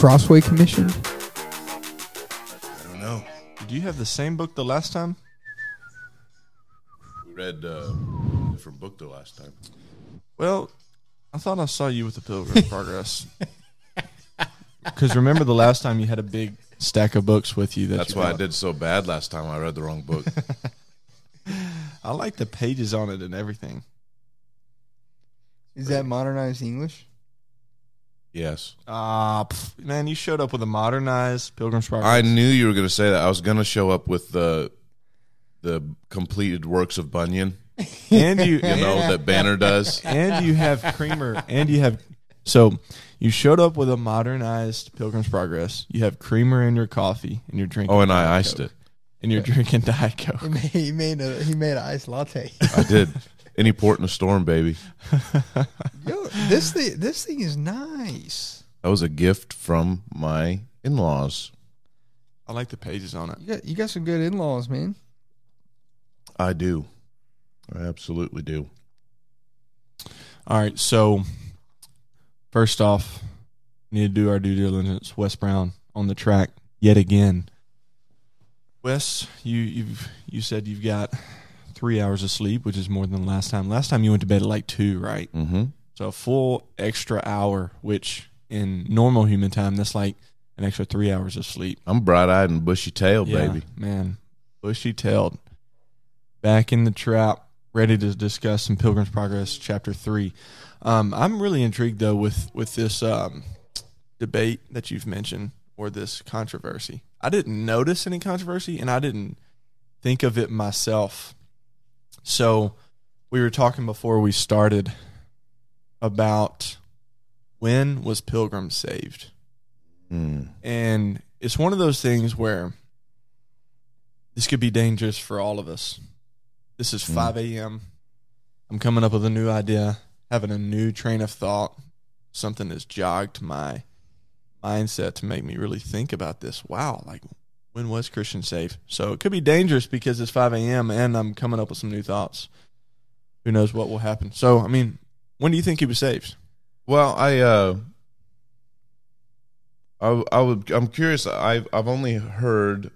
The Crossway Commission. I don't know. Did you have the same book the last time? We read uh, a different book the last time. Well, I thought I saw you with the Pilgrim's Progress. Because remember the last time you had a big stack of books with you. That That's you why I did so bad last time. I read the wrong book. I like the pages on it and everything. Is that modernized English? Yes. Ah, pff, man, you showed up with a modernized Pilgrim's Progress. I knew you were going to say that. I was going to show up with the the completed works of Bunyan, and you, you know, that Banner does. and you have creamer, and you have. So you showed up with a modernized Pilgrim's Progress. You have creamer in your coffee, and you're drinking. Oh, and I iced Coke. it. And you're drinking Diet Coke. He made, he made a he made an iced latte. I did. Any port in a storm, baby. Yo, this thing this thing is nice. That was a gift from my in laws. I like the pages on it. You got you got some good in laws, man. I do. I absolutely do. All right, so first off, need to do our due diligence. Wes Brown on the track yet again. Wes, you you've you said you've got three hours of sleep, which is more than the last time. Last time you went to bed at like two, right? Mm-hmm. So a full extra hour, which in normal human time, that's like an extra three hours of sleep. I'm bright eyed and bushy tailed, Yeah, baby. man, bushy tailed, back in the trap, ready to discuss some Pilgrim's Progress, chapter three. Um, I'm really intrigued though with with this um, debate that you've mentioned or this controversy. I didn't notice any controversy, and I didn't think of it myself. So we were talking before we started about when was Pilgrim saved. Mm. And it's one of those things where this could be dangerous for all of us. This is Mm. 5 a.m. I'm coming up with a new idea, having a new train of thought. Something has jogged my mindset to make me really think about this. Wow, like when was Christian saved? So it could be dangerous because it's 5 a.m. and I'm coming up with some new thoughts. Who knows what will happen? So, I mean, when do you think he was saved? Well, I uh, I I would I'm curious. I've I've only heard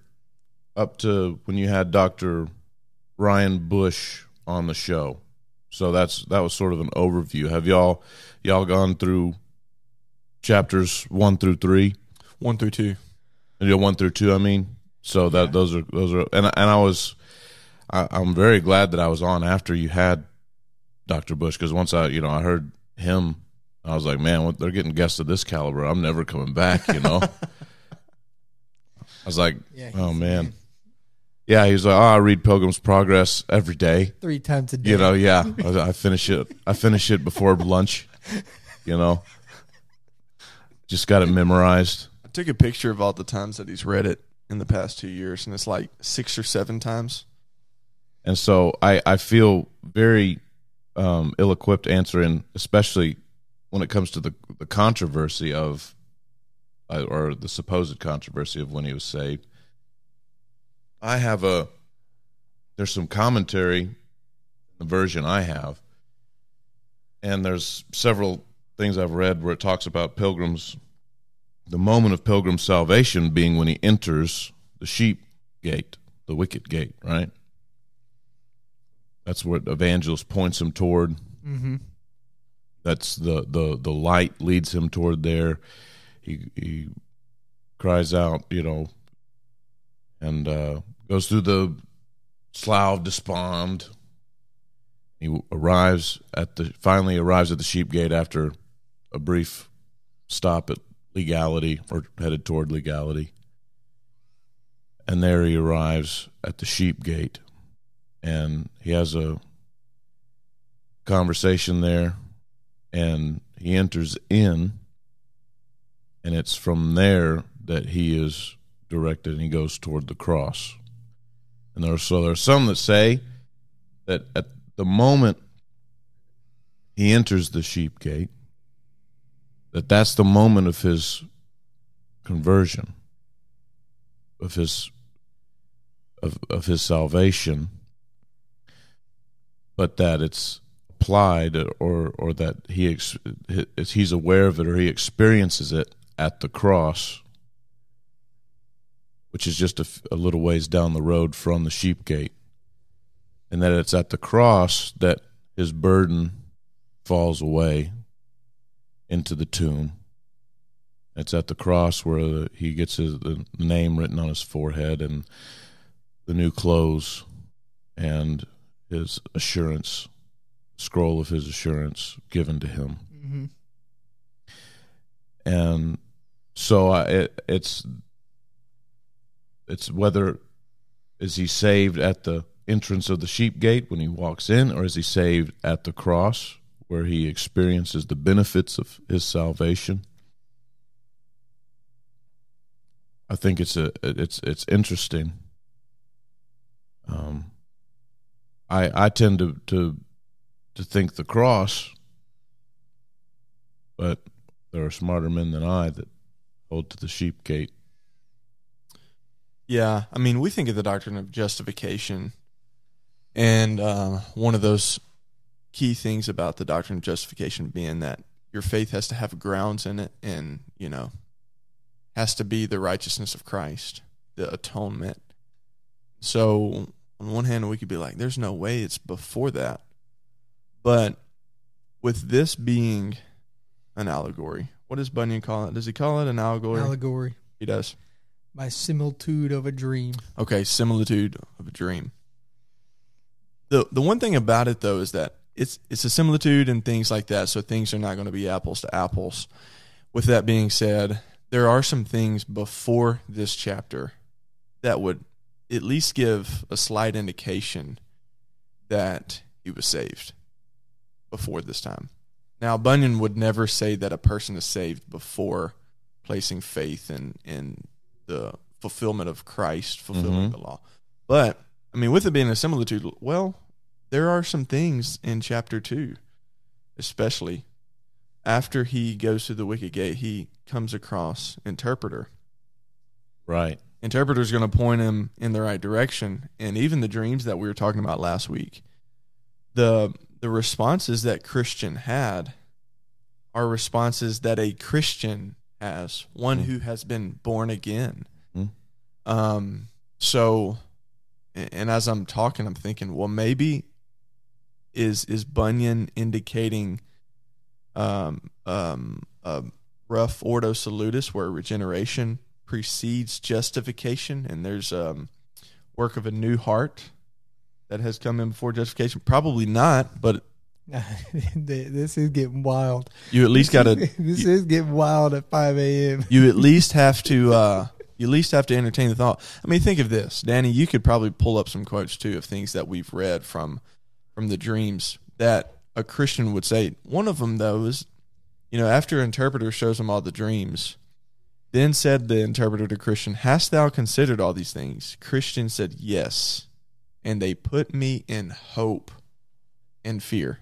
up to when you had Doctor Ryan Bush on the show, so that's that was sort of an overview. Have y'all y'all gone through chapters one through three? One through two. You know, one through two. I mean, so that those are those are, and and I was, I, I'm very glad that I was on after you had Doctor Bush because once I, you know, I heard him, I was like, man, what, they're getting guests of this caliber. I'm never coming back. You know, I was like, Yeah, oh man, yeah. He was like, oh, I read Pilgrim's Progress every day. Three times a day. You know, yeah. I, I finish it. I finish it before lunch. You know, just got it memorized. Took a picture of all the times that he's read it in the past two years, and it's like six or seven times. And so I, I feel very um, ill equipped answering, especially when it comes to the, the controversy of, uh, or the supposed controversy of when he was saved. I have a, there's some commentary, the version I have, and there's several things I've read where it talks about pilgrims, the moment of pilgrim salvation being when he enters the sheep gate, the wicket gate, right? That's what evangelist points him toward. Mm-hmm. That's the the the light leads him toward there. He he cries out, you know, and uh, goes through the slough of despond. He arrives at the finally arrives at the sheep gate after a brief stop at legality or headed toward legality. And there he arrives at the sheep gate and he has a conversation there and he enters in and it's from there that he is directed and he goes toward the cross and there are so there are some that say that at the moment he enters the sheep gate that that's the moment of his conversion of his of, of his salvation but that it's applied or or that he ex, he's aware of it or he experiences it at the cross, which is just a little ways down the road from the sheep gate, and that it's at the cross that his burden falls away into the tomb. It's at the cross where he gets his the name written on his forehead and the new clothes and his assurance scroll of his assurance given to him. Hmm and so I, it, it's it's whether is he saved at the entrance of the sheep gate when he walks in or is he saved at the cross where he experiences the benefits of his salvation. I think it's a it's it's interesting. Um i i tend to to to think the cross but there are smarter men than I that hold to the sheep gate. Yeah, I mean, we think of the doctrine of justification, and uh, one of those key things about the doctrine of justification being that your faith has to have grounds in it, and you know, has to be the righteousness of Christ, the atonement. So, on one hand, we could be like, "There's no way it's before that," but with this being an allegory, what does Bunyan call it? Does he call it an allegory? Allegory he does. by similitude of a dream. Okay, similitude of a dream. The the one thing about it though is that it's it's a similitude and things like that, so things are not going to be apples to apples. With that being said, there are some things before this chapter that would at least give a slight indication that he was saved before this time. Now, Bunyan would never say that a person is saved before placing faith in in the fulfillment of Christ, fulfilling Mhm. the law. But I mean, with it being a similitude, well, there are some things in chapter two, especially after he goes through the wicket gate, he comes across interpreter. Right. Interpreter's going to point him in the right direction, and even the dreams that we were talking about last week, the the responses that Christian had are responses that a Christian has, one Mm. who has been born again. Mm. Um, so, and as I'm talking, I'm thinking, well, maybe is is Bunyan indicating um, um, a rough ordo salutis where regeneration precedes justification, and there's um, work of a new heart that has come in before justification? Probably not, but this is getting wild. you at least got to this you- is getting wild at 5 a.m. you at least have to uh you at least have to entertain the thought. I mean, think of this, Danny. You could probably pull up some quotes too of things that we've read from from the dreams that a Christian would say. One of them though is, you know, after interpreter shows him all the dreams, then said the interpreter to Christian, "Hast thou considered all these things?" Christian said, "Yes," and they put me in hope and fear.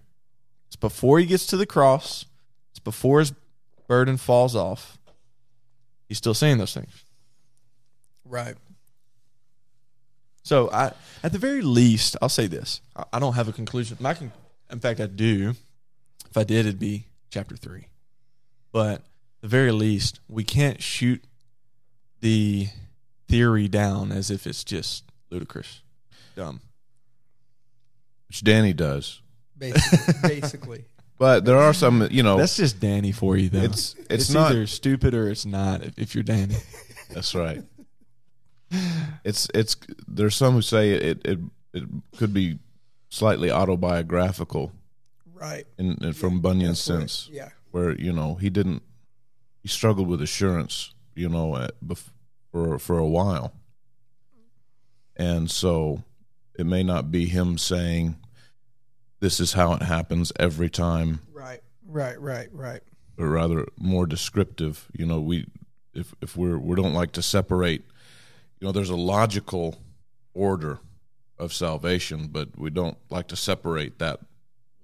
It's before he gets to the cross. It's before his burden falls off. He's still saying those things. Right. So I, at the very least, I'll say this: I, I don't have a conclusion. My, con- in fact, I do. If I did, it'd be chapter three. But at the very least, we can't shoot the theory down as if it's just ludicrous, dumb. Which Danny does. Basically. basically. But there are some, you know, That's just Danny for you, though. it's it's, not either stupid or it's not. If, if you're Danny, That's right. It's it's there's some who say it it it could be slightly autobiographical Right. in, in from Bunyan's sense, Yeah. where you know he didn't he struggled with assurance, you know, at, bef- for for a while, and so it may not be him saying this is how it happens every time Right. Right. Right. Right. but rather more descriptive. You know, we if if we're we don't like to separate. You know, there's a logical order of salvation, but we don't like to separate that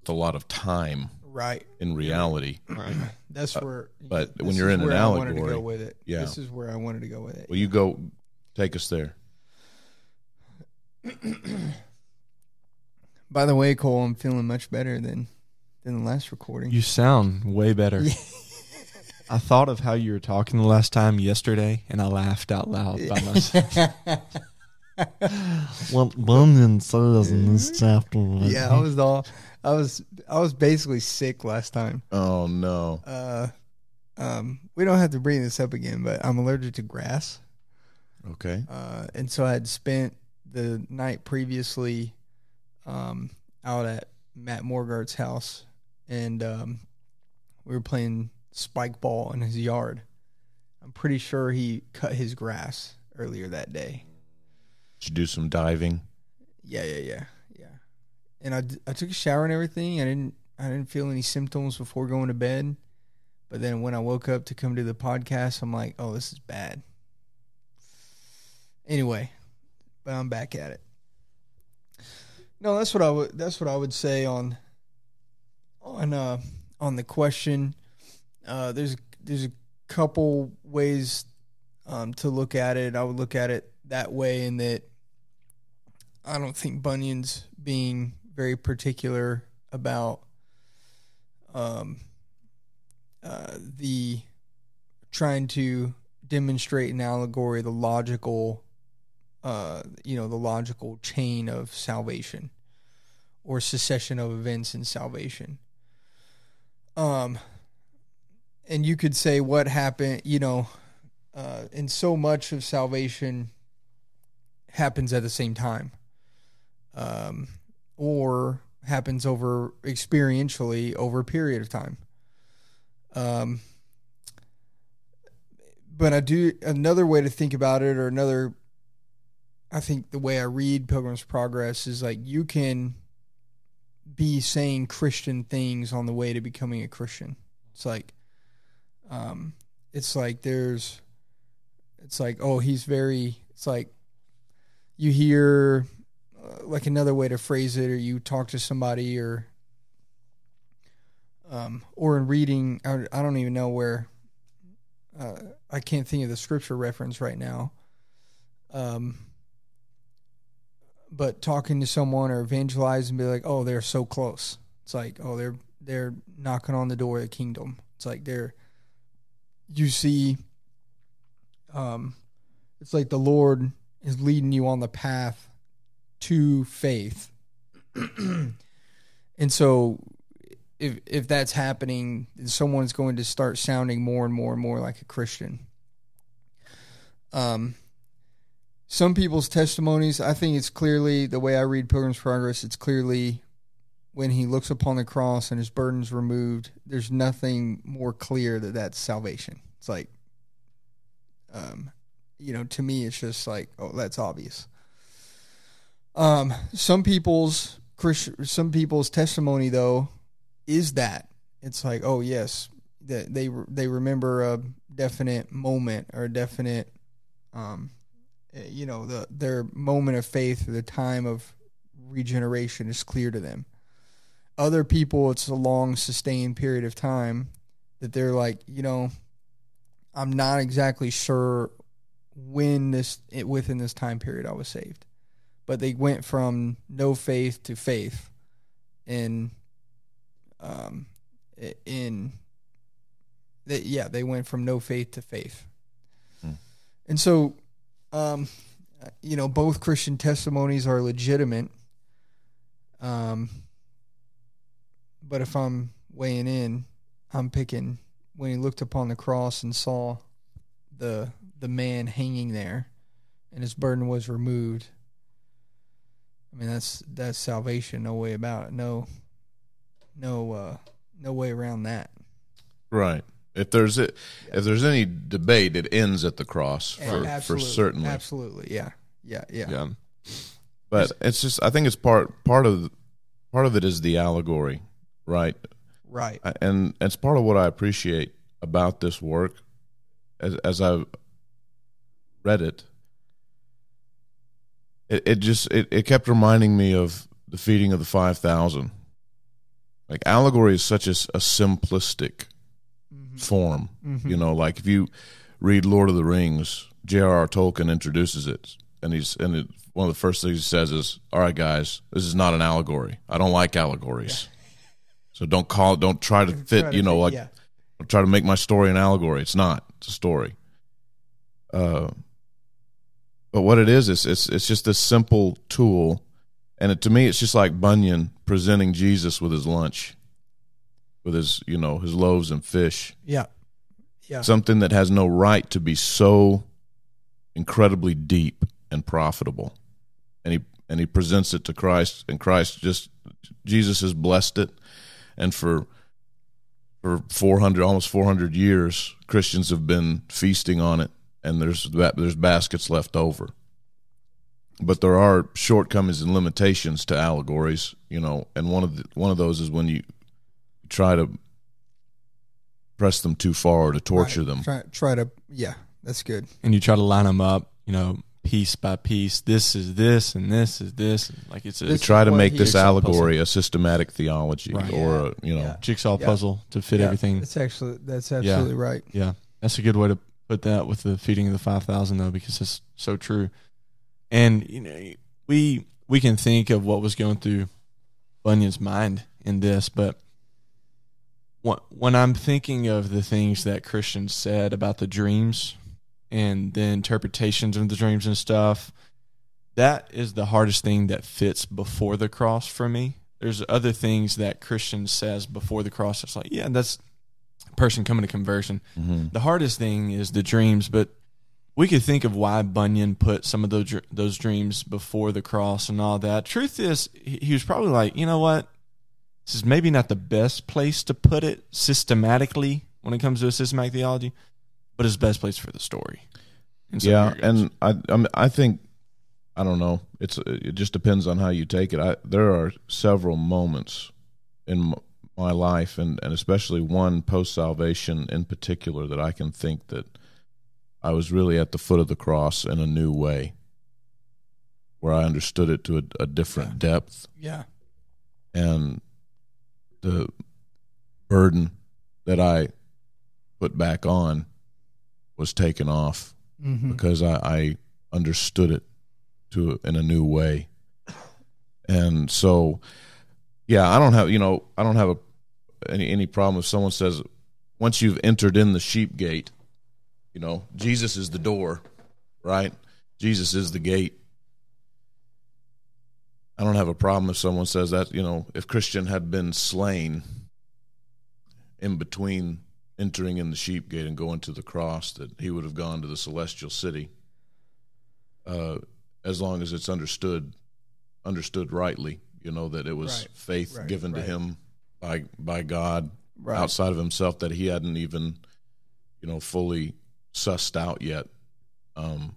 with a lot of time Right. in reality. right? That's uh, where. but when you're is in an where I wanted to allegory, go with it. yeah. This is where I wanted to go with it. Well, you go take us there. By the way, Cole, I'm feeling much better than than the last recording. You sound way better. I thought of how you were talking the last time yesterday, and I laughed out loud by myself. what Bunyan says in this chapter. yeah, I was all, I was, I was basically sick last time. Oh no. Uh, um, we don't have to bring this up again, but I'm allergic to grass. Okay. Uh, and so I had spent the night previously, um, out at Matt Morgart's house, and um, we were playing spike ball in his yard. I'm pretty sure he cut his grass earlier that day. Did you do some diving? Yeah, yeah, yeah, yeah. And I, I took a shower and everything. I didn't I didn't feel any symptoms before going to bed. But then when I woke up to come to the podcast, I'm like, oh, this is bad. Anyway, but I'm back at it. No, that's what I would that's what I would say on on uh on the question. Uh there's there's a couple ways um to look at it. I would look at it that way in that I don't think Bunyan's being very particular about um, uh, the trying to demonstrate an allegory the logical, uh, you know, the logical chain of salvation or succession of events in salvation. Um, and you could say what happened, you know, uh, and so much of salvation happens at the same time um, or happens over experientially over a period of time. Um, but I do another way to think about it, or another, I think the way I read Pilgrim's Progress is like you can be saying Christian things on the way to becoming a Christian. It's like, um, it's like there's, it's like oh he's very. It's like you hear uh, like another way to phrase it, or you talk to somebody, or um, or in reading, I, don't even know where. Uh, I can't think of the scripture reference right now. Um, but talking to someone or evangelize and be like, oh, they're so close. It's like, oh, they're they're knocking on the door of the kingdom. It's like they're you see um it's like the Lord is leading you on the path to faith. and so if if that's happening, someone's going to start sounding more and more and more like a Christian. Um some people's testimonies, I think it's clearly the way I read Pilgrim's Progress, it's clearly when he looks upon the cross and his burden's removed, there's nothing more clear that that's salvation. It's like, um, you know, to me, it's just like, oh, that's obvious. Um, some people's Christian, some people's testimony though is that it's like, oh yes, that they they remember a definite moment or a definite, um, you know, the their moment of faith, or the time of regeneration is clear to them. Other people, it's a long, sustained period of time that they're like, you know, I'm not exactly sure when this within this time period I was saved, but they went from no faith to faith, in, um, in, they, yeah, they went from no faith to faith, Hmm. and so, um, you know, both Christian testimonies are legitimate. Um, but if I'm weighing in, I'm picking when he looked upon the cross and saw the the man hanging there and his burden was removed. I mean that's that's salvation, no way about it. No no uh no way around that. Right. If there's a, if there's any debate, it ends at the cross for, for certainly. Absolutely. Yeah. Yeah, yeah. Yeah. But it's just I think it's part part of part of it is the allegory, right? Right. And it's part of what I appreciate about this work as as I read it. It it just it, it kept reminding me of the feeding of the five thousand. Like allegory is such a simplistic mm-hmm. form, you mm-hmm. know. Like if you read Lord of the Rings, J.R.R. Tolkien introduces it, and he's and it, one of the first things he says is, "All right, guys, this is not an allegory. I don't like allegories." So don't call don't try to fit, Try to you know, fit- like yeah. try to make my story an allegory. It's not. It's a story. Uh, but what it is is it's it's just this simple tool, and it, to me, it's just like Bunyan presenting Jesus with his lunch, with his you know his loaves and fish. Yeah. Yeah. Something that has no right to be so incredibly deep and profitable, and he and he presents it to Christ, and Christ just Jesus has blessed it, and for for 400 almost 400 years christians have been feasting on it and there's there's baskets left over but there are shortcomings and limitations to allegories you know and one of the, one of those is when you try to press them too far or to torture Right. them Try, try to, yeah, that's good. and you try to line them up, you know, piece by piece. This is this, and this is this. And like it's a to This try to make this Jigsaw allegory a systematic theology Right. or a, you know Yeah. jigsaw Yeah. puzzle to fit Yeah, everything. That's actually that's absolutely right. Yeah, that's a good way to put that with the feeding of the five thousand, though, because it's so true. And you know, we we can think of what was going through Bunyan's mind in this, but when when I'm thinking of the things that Christians said about the dreams and the interpretations of the dreams and stuff, that is the hardest thing that fits before the cross for me. There's other things that Christian says before the cross. It's like, yeah, that's a person coming to conversion. mhm. The hardest thing is the dreams, but we could think of why Bunyan put some of those those dreams before the cross and all that. Truth is, he he was probably like, you know what, this is maybe not the best place to put it systematically when it comes to a systematic theology, but it's the best place for the story. Yeah and i I, mean, I think i don't know it's it just depends on how you take it. I there are several moments in my life and and especially one post salvation in particular that i can think that i was really at the foot of the cross in a new way where i understood it to a, a different depth. Yeah. and the burden that i put back on was taken off Mm-hmm. because I, I understood it to in a new way, and so yeah, I don't have you know I don't have a any any problem if someone says once you've entered in the sheep gate, you know Jesus is the door, right? Jesus is the gate. I don't have a problem if someone says that you know if Christian had been slain in between entering in the sheep gate and going to the cross that he would have gone to the celestial city uh, as long as it's understood understood rightly you know that it was Right, faith right, given right. to him by by God outside of himself that he hadn't even you know fully sussed out yet um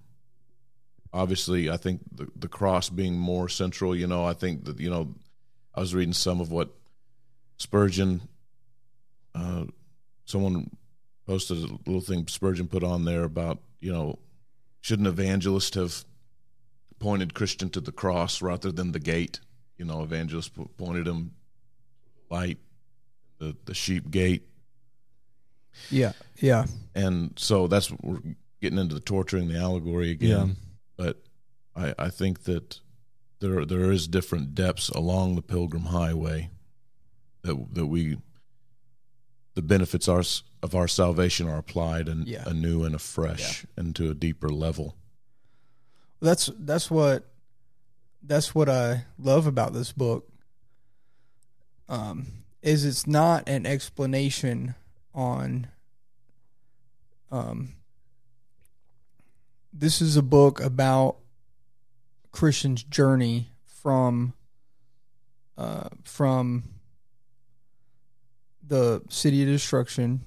obviously i think the the cross being more central you know i think that you know i was reading some of what spurgeon uh someone posted a little thing Spurgeon put on there about you know should an evangelist have pointed Christian to the cross rather than the gate? You know, evangelist pointed him light, the the sheep gate, Yeah. Yeah. and so that's what we're getting into the torturing the allegory again. Yeah. But I I think that there there is different depths along the pilgrim highway that that we the benefits our, of our salvation are applied and Yeah. anew and afresh and to a deeper level. That's that's what that's what I love about this book. Um, is it's not an explanation on. Um, this is a book about Christian's journey from. Uh, from the city of destruction,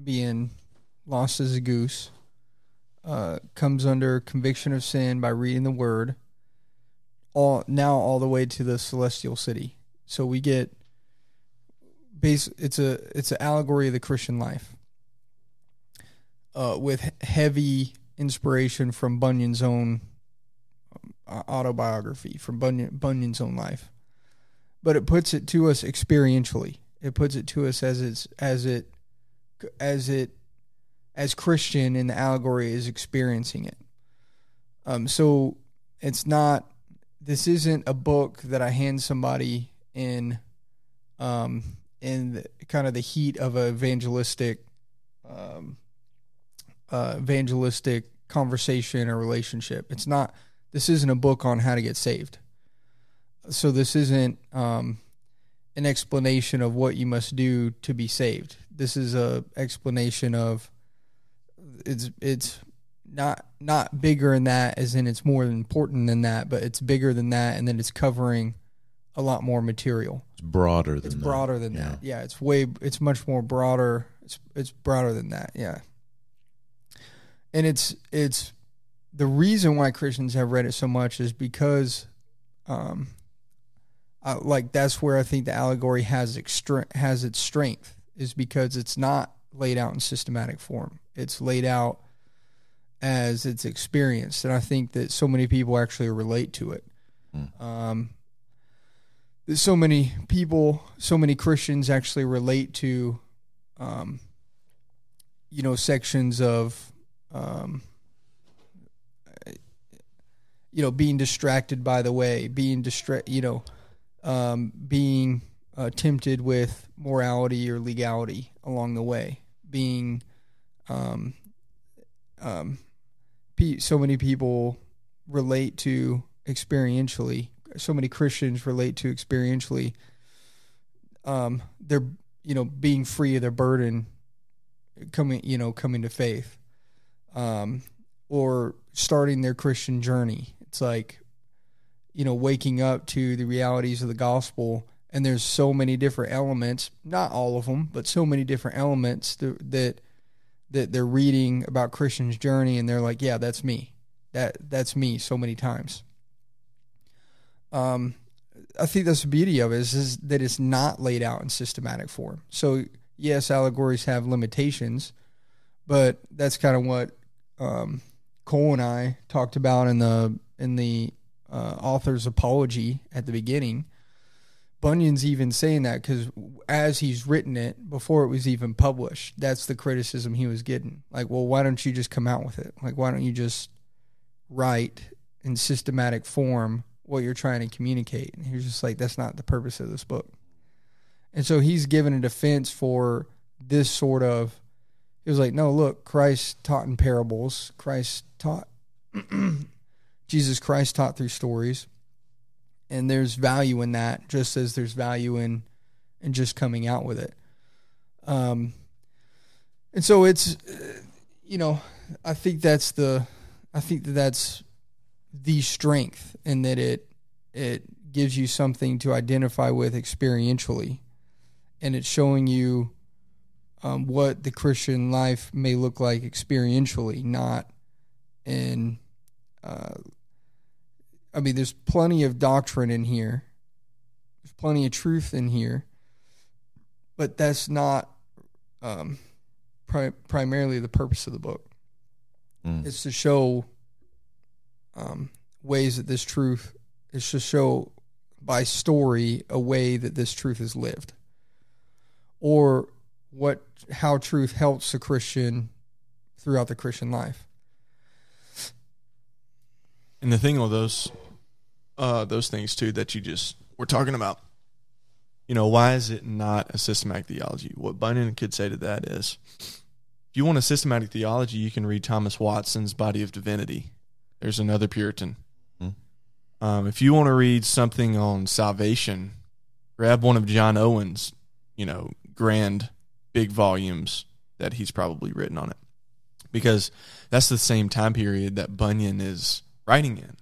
being lost as a goose uh, comes under conviction of sin by reading the word all now all the way to the celestial city. So we get base it's a it's an allegory of the christian life uh, with heavy inspiration from bunyan's own um, autobiography from Bunyan, bunyan's own life. But it puts it to us experientially it puts it to us as it's as it as it as Christian in the allegory is experiencing it. Um, so it's not. This isn't a book that I hand somebody in, um, in the, kind of the heat of a evangelistic um, uh, evangelistic conversation or relationship. It's not. This isn't a book on how to get saved. So this isn't um, an explanation of what you must do to be saved. This is a explanation of it's it's not not bigger than that as in it's more important than that, but it's bigger than that and then it's covering a lot more material. It's broader than It's that. broader than Yeah. that. Yeah, it's way it's much more broader. It's it's broader than that. Yeah. And it's it's the reason why Christians have read it so much is because um I, like that's where I think the allegory has extra, has its strength is because it's not laid out in systematic form. It's laid out as it's experienced, and I think that so many people actually relate to it. Um, so many people, so many Christians actually relate to, um, you know, sections of, um, you know, being distracted by the way, being distra- you know, um, being uh, tempted with morality or legality along the way, being, um, um, so many people relate to experientially. So many Christians relate to experientially. Um, they're you know being free of their burden, coming you know coming to faith, um, or starting their Christian journey. It's like you know waking up to the realities of the gospel. And there's so many different elements not all of them but so many different elements that that, that they're reading about christian's journey. And they're like yeah that's me. That that's me so many times. Um i think that's the beauty of it is, is that it's not laid out in systematic form. So yes allegories have limitations but that's kind of what um cole and i talked about in the in the uh, author's apology at the beginning. Bunyan's even saying that because as he's written it before it was even published, that's the criticism he was getting. Like, well, why don't you just come out with it? Like, why don't you just write in systematic form what you're trying to communicate? And he was just like, that's not the purpose of this book. And so he's given a defense for this sort of. He was like, no, look, Christ taught in parables. Christ taught Jesus Christ taught through stories, and there's value in that, just as there's value in in just coming out with it. Um, and so it's, you know, I think that's the, I think that that's the strength in that it it gives you something to identify with experientially, and it's showing you um, what the Christian life may look like experientially, not in. Uh, I mean, there's plenty of doctrine in here. There's plenty of truth in here, but that's not um, pri- primarily the purpose of the book. Mm. It's to show um, ways that this truth is to show by story a way that this truth is lived, or what how truth helps a Christian throughout the Christian life. And the thing with those, uh, those things too that you just were talking about, you know, why is it not a systematic theology? What Bunyan could say to that is, if you want a systematic theology, you can read Thomas Watson's Body of Divinity. There's another Puritan. Hmm. Um, if you want to read something on salvation, grab one of John Owen's, you know, grand big volumes that he's probably written on it, because that's the same time period that Bunyan is writing in.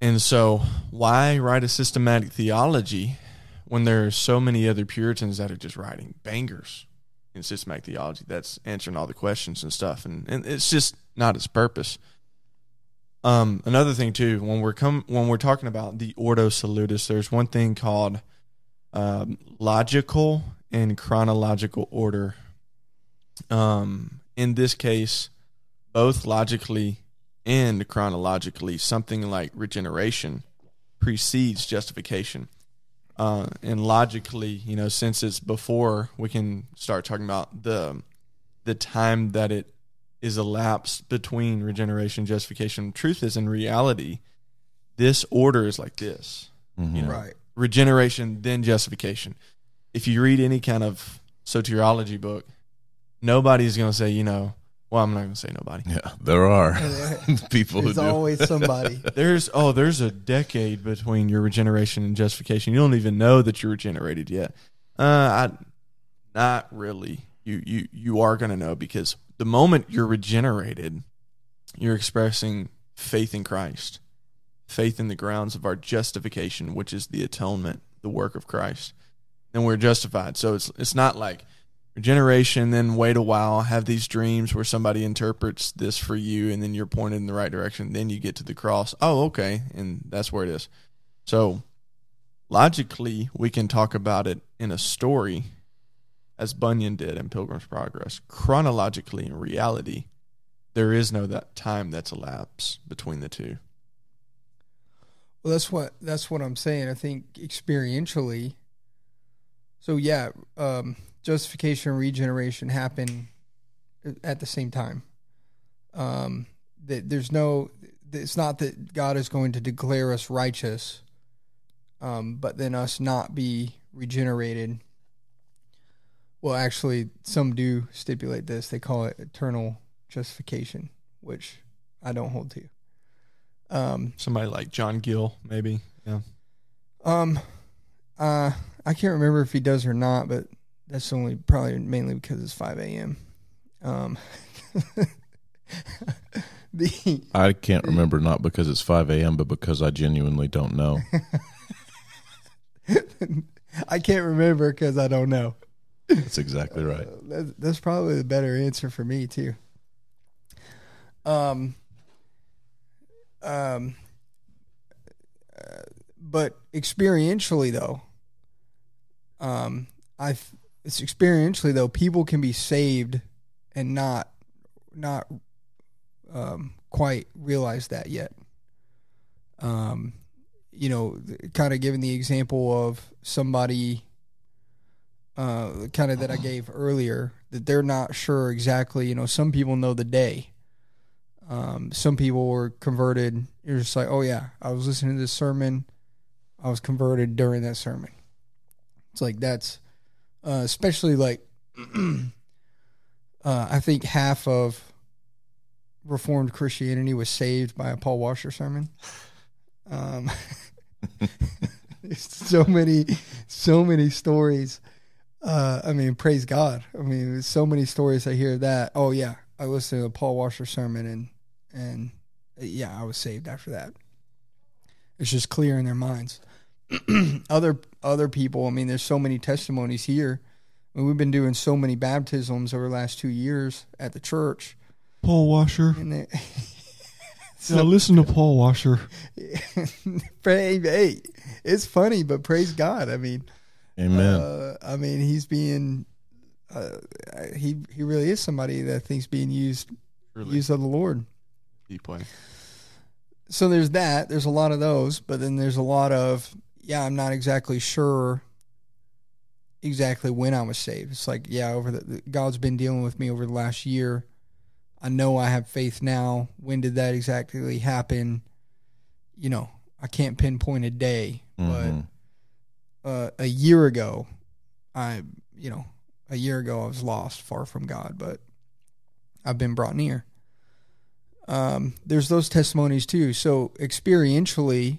And so, why write a systematic theology when there are so many other Puritans that are just writing bangers in systematic theology that's answering all the questions and stuff? And, and it's just not its purpose. Um, another thing too, when we're come when we're talking about the Ordo Salutis, there's one thing called um, logical and chronological order. Um, in this case, both logically and chronologically, something like regeneration precedes justification. Uh, and logically, you know, since it's before, we can start talking about the the time that it is elapsed between regeneration and justification. Truth is, in reality, this order is like this. Mhm. You know, Right. regeneration, then justification. if you read any kind of soteriology book, nobody's going to say, you know, well, I'm not going to say nobody. Yeah, there are people who There's do. always somebody. There's oh, there's a decade between your regeneration and justification. You don't even know that you're regenerated yet. Uh, I, not really. You you you are going to know because the moment you're regenerated, you're expressing faith in Christ, faith in the grounds of our justification, which is the atonement, the work of Christ. and we're justified. So it's it's not like regeneration, then wait a while, have these dreams where somebody interprets this for you, and then you're pointed in the right direction. Then you get to the cross. Oh, okay, and that's where it is. So logically, we can talk about it in a story, as Bunyan did in Pilgrim's Progress. Chronologically, in reality, there is no that time that's elapsed between the two. Well, that's what that's what I'm saying. I think experientially. So yeah, um, justification and regeneration happen at the same time. Um, that there's no, it's not that God is going to declare us righteous, um, but then us not be regenerated. Well, actually, some do stipulate this. They call it eternal justification, which I don't hold to. Um, Somebody like John Gill, maybe. Yeah. um, uh, I can't remember if he does or not, but that's only probably mainly because it's five a.m. Um, the I can't remember not because it's 5 a.m., but because I genuinely don't know. I can't remember because I don't know. That's exactly right. Uh, that, that's probably the better answer for me too. Um. Um. uh, but experientially, though, um, I it's experientially though people can be saved and not not um, quite realize that yet. Um, you know, kind of giving the example of somebody uh, kind of that I gave earlier, that they're not sure exactly. You know, some people know the day. Um, some people were converted. You're just like, oh yeah, I was listening to this sermon. I was converted during that sermon. It's like that's, uh, especially like, uh, I think half of Reformed Christianity was saved by a Paul Washer sermon. Um, so many, so many stories uh, I mean, praise God. I mean, so many stories I hear that. Oh yeah, I listened to a Paul Washer sermon and and yeah, I was saved after that. It's just clear in their minds. other other people, I mean, there's so many testimonies here. I mean, we've been doing so many baptisms over the last two years at the church, Paul Washer. and they, Yeah, listen to Paul Washer. hey, hey, it's funny, but praise God. I mean, Amen. Uh, I mean, he's being uh, he he really is somebody that think's being used Really used of the Lord. deep way. So there's that. There's a lot of those, but then there's a lot of yeah. I'm not exactly sure exactly when I was saved. It's like yeah, over the God's been dealing with me over the last year. I know I have faith now. When did that exactly happen? You know, I can't pinpoint a day, but Mhm. uh, a year ago, I, you know, a year ago I was lost, far from God, but I've been brought near. Um, there's those testimonies too. So experientially,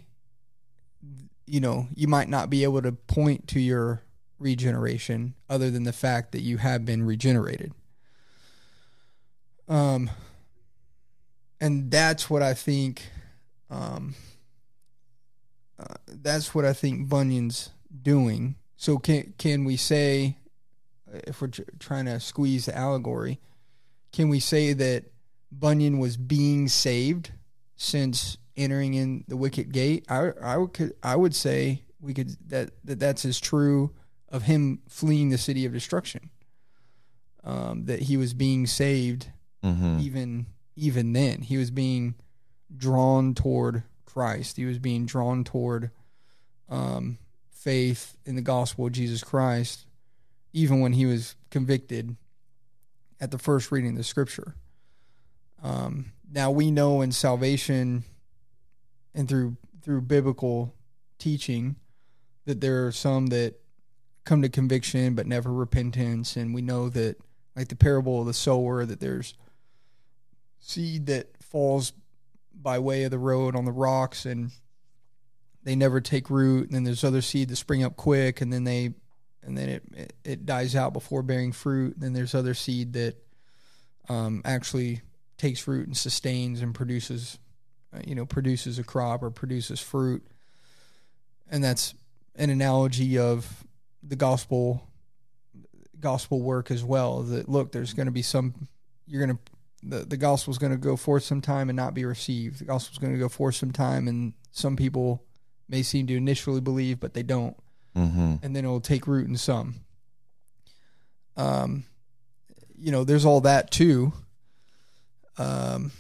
you know, you might not be able to point to your regeneration other than the fact that you have been regenerated. Um, and that's what I think. Um, uh, that's what I think Bunyan's doing. So can can we say, if we're tr- trying to squeeze the allegory, can we say that Bunyan was being saved since entering in the wicket gate? I I would could, I would say we could that, that that's as true of him fleeing the city of destruction. Um, that he was being saved Mhm. even even then he was being drawn toward Christ. He was being drawn toward um, faith in the gospel of Jesus Christ, even when he was convicted at the first reading of the scripture. Um, now we know in salvation and through through biblical teaching that there are some that come to conviction but never repentance. And we know that like the parable of the sower that there's seed that falls by way of the road on the rocks and they never take root. And then there's other seed that spring up quick and then they and then it it, it dies out before bearing fruit. And then there's other seed that um, actually takes root and sustains and produces you know produces a crop or produces fruit. And that's an analogy of the gospel gospel work as well that look there's going to be some you're going to the, the gospel's going to go forth sometime and not be received. The gospel's going to go forth sometime and some people may seem to initially believe but they don't. Mm-hmm. and then it'll take root in some. Um you know there's all that too. Um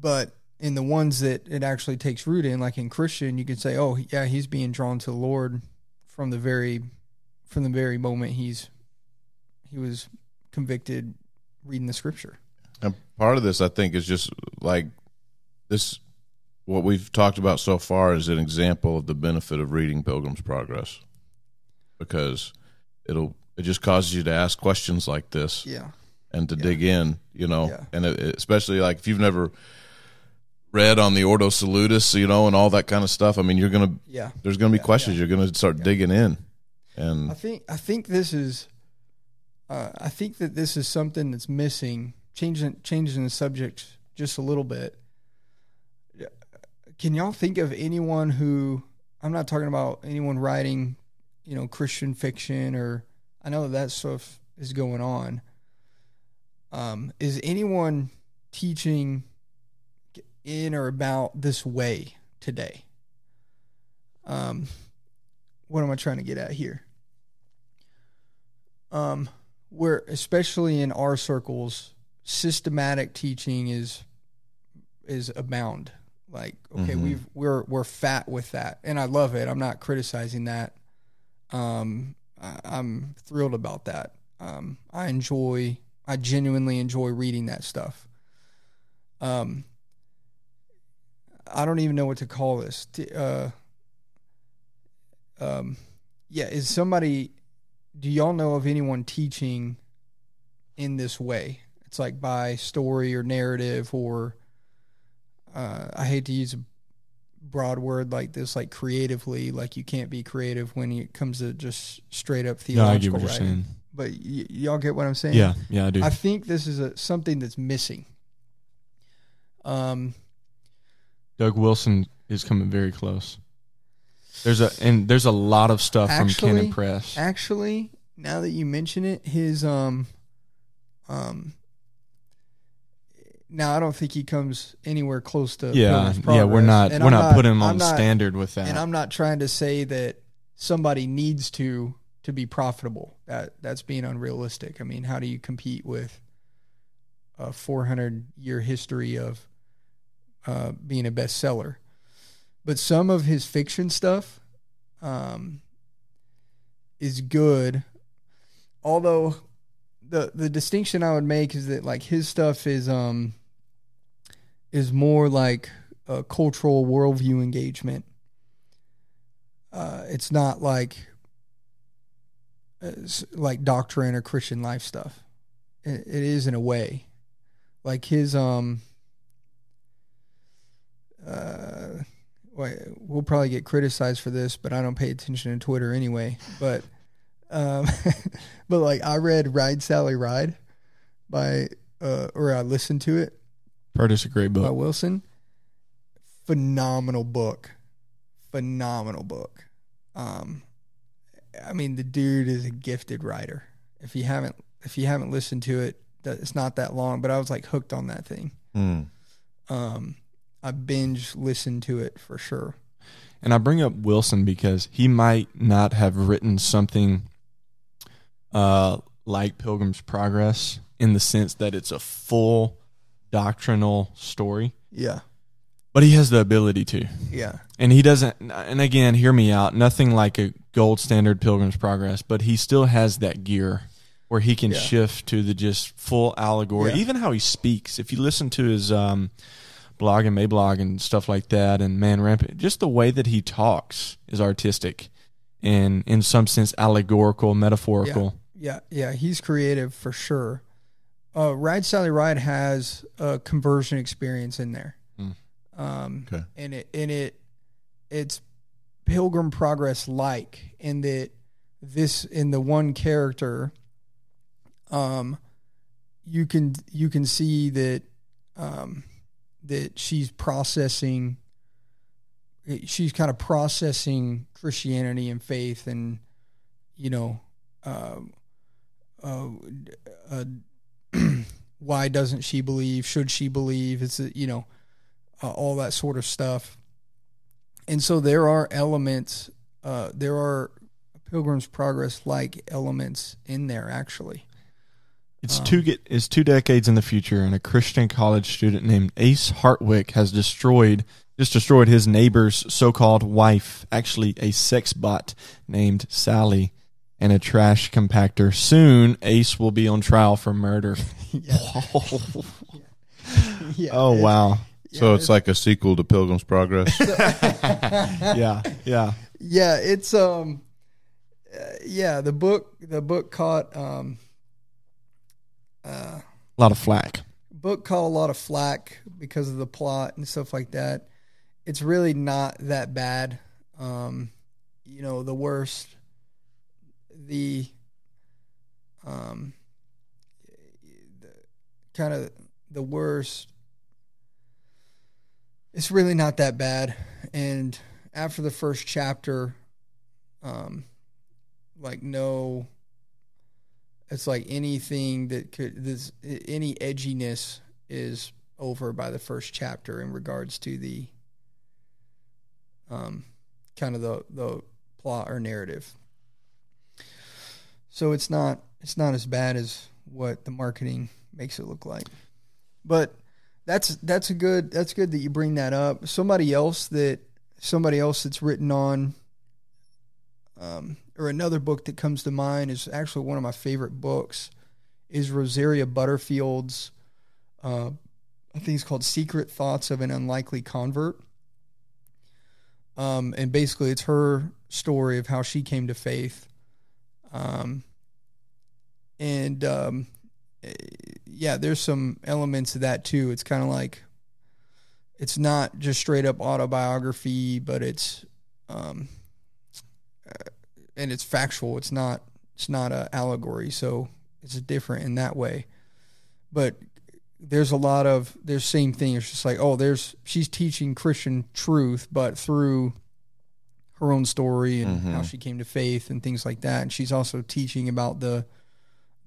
but in the ones that it actually takes root in like in christian you can say oh yeah he's being drawn to the lord from the very from the very moment he's he was convicted reading the scripture And part of this, I think, is just like this. What we've talked about so far is an example of the benefit of reading Pilgrim's Progress, because it'll it just causes you to ask questions like this yeah and to Yeah. dig in, you know, Yeah. and it, especially like if you've never read on the Ordo Salutis, you know, and all that kind of stuff. I mean, you're gonna yeah there's gonna be Yeah, questions. You're gonna start digging in, and I think I think this is uh, I think that this is something that's missing. Changing changing the subject just a little bit. Can y'all think of anyone who I'm not talking about anyone writing, you know, Christian fiction or I know that, that stuff is going on. Um, is anyone teaching in or about this way today? Um, what am I trying to get at here? Um, where especially in our circles, systematic teaching is is abound. Like, okay, Mhm. we've we're we're fat with that, and I love it. I'm not criticizing that. Um, I, I'm thrilled about that. Um, I enjoy, I genuinely enjoy reading that stuff. Um, I don't even know what to call this. Uh, um, yeah, is somebody? Do y'all know of anyone teaching in this way? It's like by story or narrative, or uh, I hate to use a broad word like this, like creatively. Like you can't be creative when it comes to just straight up No, theological you're writing. But y- y'all get what I'm saying? Yeah, yeah, I do. I think this is a something that's missing. Um, Doug Wilson is coming very close. There's a and there's a lot of stuff from Actually- Canon Press. actually, now that you mention it, his um, um. Now I don't think he comes anywhere close to yeah, yeah, we're not And we're I'm not, putting him I'm on not- standard with that. And I'm not trying to say that somebody needs to to be profitable. That that's being unrealistic. I mean, how do you compete with a 400 year history of uh, being a bestseller? But some of his fiction stuff um, is good. Although the the distinction I would make is that like his stuff is um is more like a cultural worldview engagement. Uh, it's not like uh, s- like doctrine or Christian life stuff. It, it is in a way, like his um. Uh, we'll probably get criticized for this, but I don't pay attention to Twitter anyway. But, um, but like I read "Ride Sally Ride" by, uh, or I listened to it Heard it's a great book by book. Wilson. Phenomenal book. Phenomenal book. Um I mean the dude is a gifted writer. If you haven't if you haven't listened to it, it's not that long, but I was like hooked on that thing. Hmm. Um I binge listened to it for sure. And I bring up Wilson because he might not have written something uh, like Pilgrim's Progress in the sense that it's a full doctrinal story, Yeah. but he has the ability to. Yeah. And he doesn't, and again, hear me out, nothing like a gold standard Pilgrim's Progress, but he still has that gear where he can Yeah. shift to the just full allegory. Yeah. Even how he speaks. If you listen to his um, blog and Mablog and stuff like that, and Man Rampant, just the way that he talks is artistic. and in some sense allegorical, metaphorical. Yeah, yeah, he's creative for sure. Uh, Ride Sally Ride has a conversion experience in there, Mm. um, Okay. and it and it it's Pilgrim Progress like in that this in the one character, um, you can you can see that um, that she's processing. She's kind of processing Christianity and faith, and you know, um, uh, uh, why doesn't she believe? Should she believe? It's you know, uh, all that sort of stuff. And so there are elements. Uh, there are Pilgrim's Progress like elements in there actually. It's Um, two get it's two decades in the future, and a Christian college student named Ace Hartwick has destroyed just destroyed his neighbor's so-called wife, actually a sex bot named Sally, and a trash compactor. Soon, Ace will be on trial for murder. Yeah. oh it- wow! So it's like a sequel to Pilgrim's Progress. yeah, yeah. yeah it's um uh, yeah the book the book caught um uh A lot of flack. book caught a lot of flack because of the plot and stuff like that. It's really not that bad. Um you know the worst the um the, kind of the worst it's really not that bad. And after the first chapter um like no it's like anything that could this any edginess is over by the first chapter in regards to the um kind of the the plot or narrative. So it's not it's not as bad as what the marketing makes it look like. But that's that's a good that's good that you bring that up. Somebody else that somebody else that's written on um, or another book that comes to mind is actually one of my favorite books is Rosaria Butterfield's uh, I think it's called Secret Thoughts of an Unlikely Convert. Um, and basically it's her story of how she came to faith. Um, and um, eh, yeah, there's some elements of that too. It's kind of like it's not just straight up autobiography, but it's um, and it's factual. It's not it's not a allegory, so it's different in that way. But there's a lot of there's same thing. It's just like oh, there's she's teaching Christian truth, but through her own story and Mhm. how she came to faith and things like that. And she's also teaching about the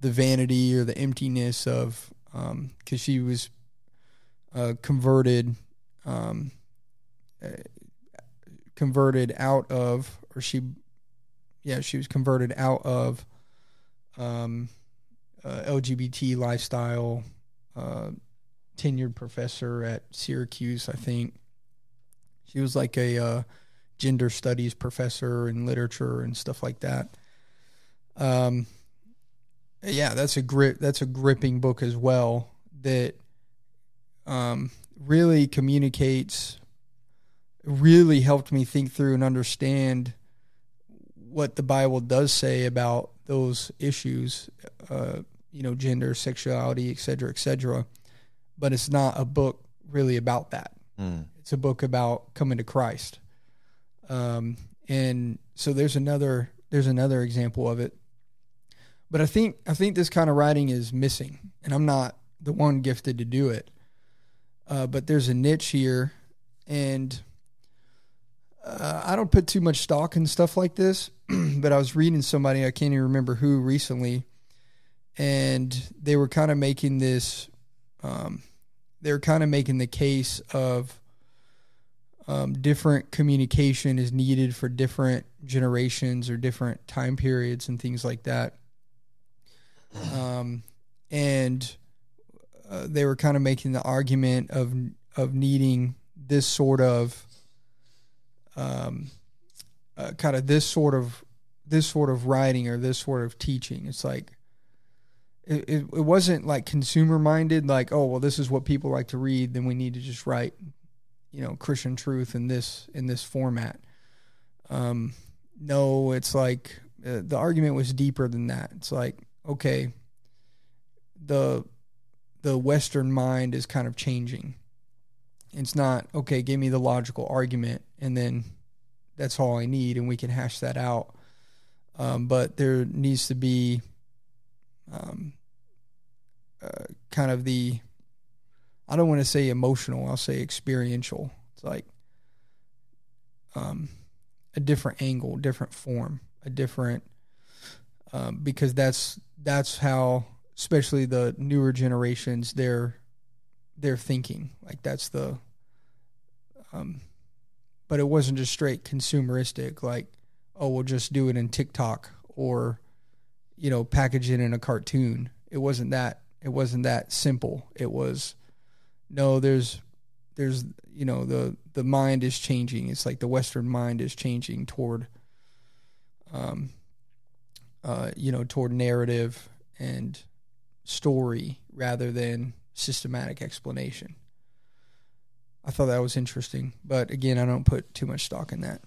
the vanity or the emptiness of because she was uh, converted um, uh, converted out of or she yeah she was converted out of um, uh, LGBT lifestyle uh, tenured professor at Syracuse I think. She was like a uh, gender studies professor in literature and stuff like that. Um yeah that's a grip that's a gripping book as well that um really communicates really helped me think through and understand what the bible does say about those issues uh you know gender sexuality et cetera et cetera but it's not a book really about that Mm. it's a book about coming to Christ. Um, and so there's another there's another example of it. But I think I think this kind of writing is missing, and I'm not the one gifted to do it. Uh, but there's a niche here, and uh, I don't put too much stock in stuff like this. but I was reading somebody I can't even remember who recently, and they were kind of making this. Um, they're kind of making the case of um, different communication is needed for different generations or different time periods and things like that. Um, and uh, they were kind of making the argument of of needing this sort of um, uh, kind of this sort of this sort of writing or this sort of teaching. It's like it, it, it wasn't like consumer minded like oh well this is what people like to read then we need to just write you know christian truth in this in this format um no, it's like uh, the argument was deeper than that. It's like okay, the the Western mind is kind of changing. It's not okay. Give me the logical argument, and then that's all I need, and we can hash that out. Um, but there needs to be um, uh, kind of the I don't want to say emotional. I'll say experiential. It's like um, a different angle, different form, a different um, because that's that's how, especially the newer generations, they're they're thinking like that's the. Um, but it wasn't just straight consumeristic, like oh we'll just do it in TikTok or, you know, package it in a cartoon. It wasn't that. It wasn't that simple. It was, no, there's there's you know the the mind is changing. It's like the Western mind is changing toward, um, uh, you know, toward narrative and story rather than systematic explanation. I thought that was interesting, but again, I don't put too much stock in that.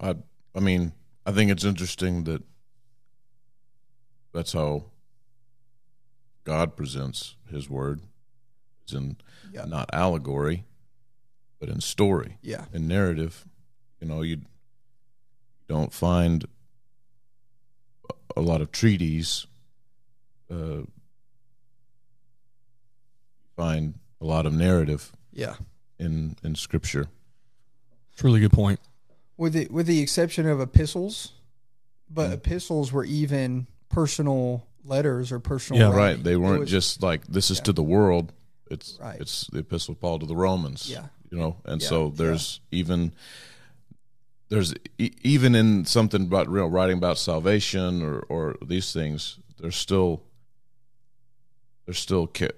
I I mean, I think it's interesting that that's how God presents His Word, it's in Yeah. not allegory, but in story, Yeah, in narrative. You know, you don't find a- lot of treaties. Uh, find a lot of narrative yeah. in in Scripture. It's a really good point. With the with the exception of epistles, but Mm. epistles were even personal letters or personal. Yeah, writing. Right. They weren't was- just like this is Yeah. to the world. It's Right. it's the epistle of Paul to the Romans. Yeah. You know, and Yeah, so yeah. there's even there's e- even in something about you know, writing about salvation or or these things. There's still there's still ca-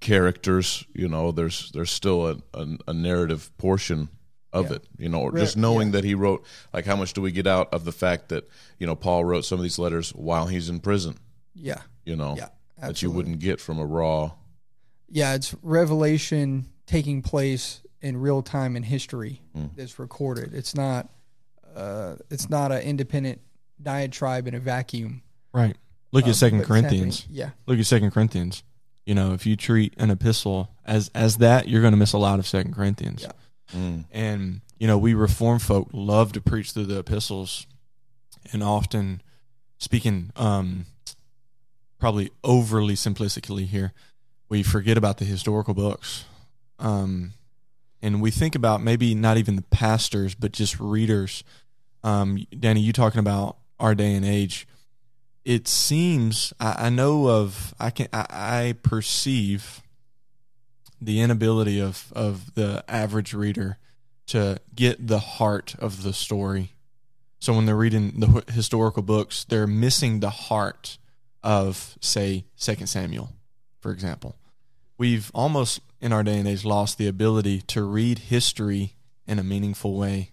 characters. You know, there's there's still a a, a narrative portion of Yeah. it. You know, or just knowing yeah. that he wrote. Like, how much do we get out of the fact that you know Paul wrote some of these letters while he's in prison? Yeah, You know, yeah, that you wouldn't get from a raw. Yeah, it's revelation taking place in real time in history Mm. that's recorded. It's not. Uh, it's not an independent diatribe in a vacuum. Right. Look um, at Second but it's happening- Corinthians. Yeah, Look at Second Corinthians. You know, if you treat an epistle as as that, you're going to miss a lot of Second Corinthians. Yeah. Mm. And you know, we Reformed folk love to preach through the epistles, and often speaking, um, probably overly simplistically here, we forget about the historical books, um, and we think about maybe not even the pastors, but just readers. Um, Danny, you talking about our day and age? It seems I, I know of I can I, I perceive the inability of of the average reader to get the heart of the story. So when they're reading the historical books, they're missing the heart of, say, Second Samuel, for example. We've almost in our day and age lost the ability to read history in a meaningful way,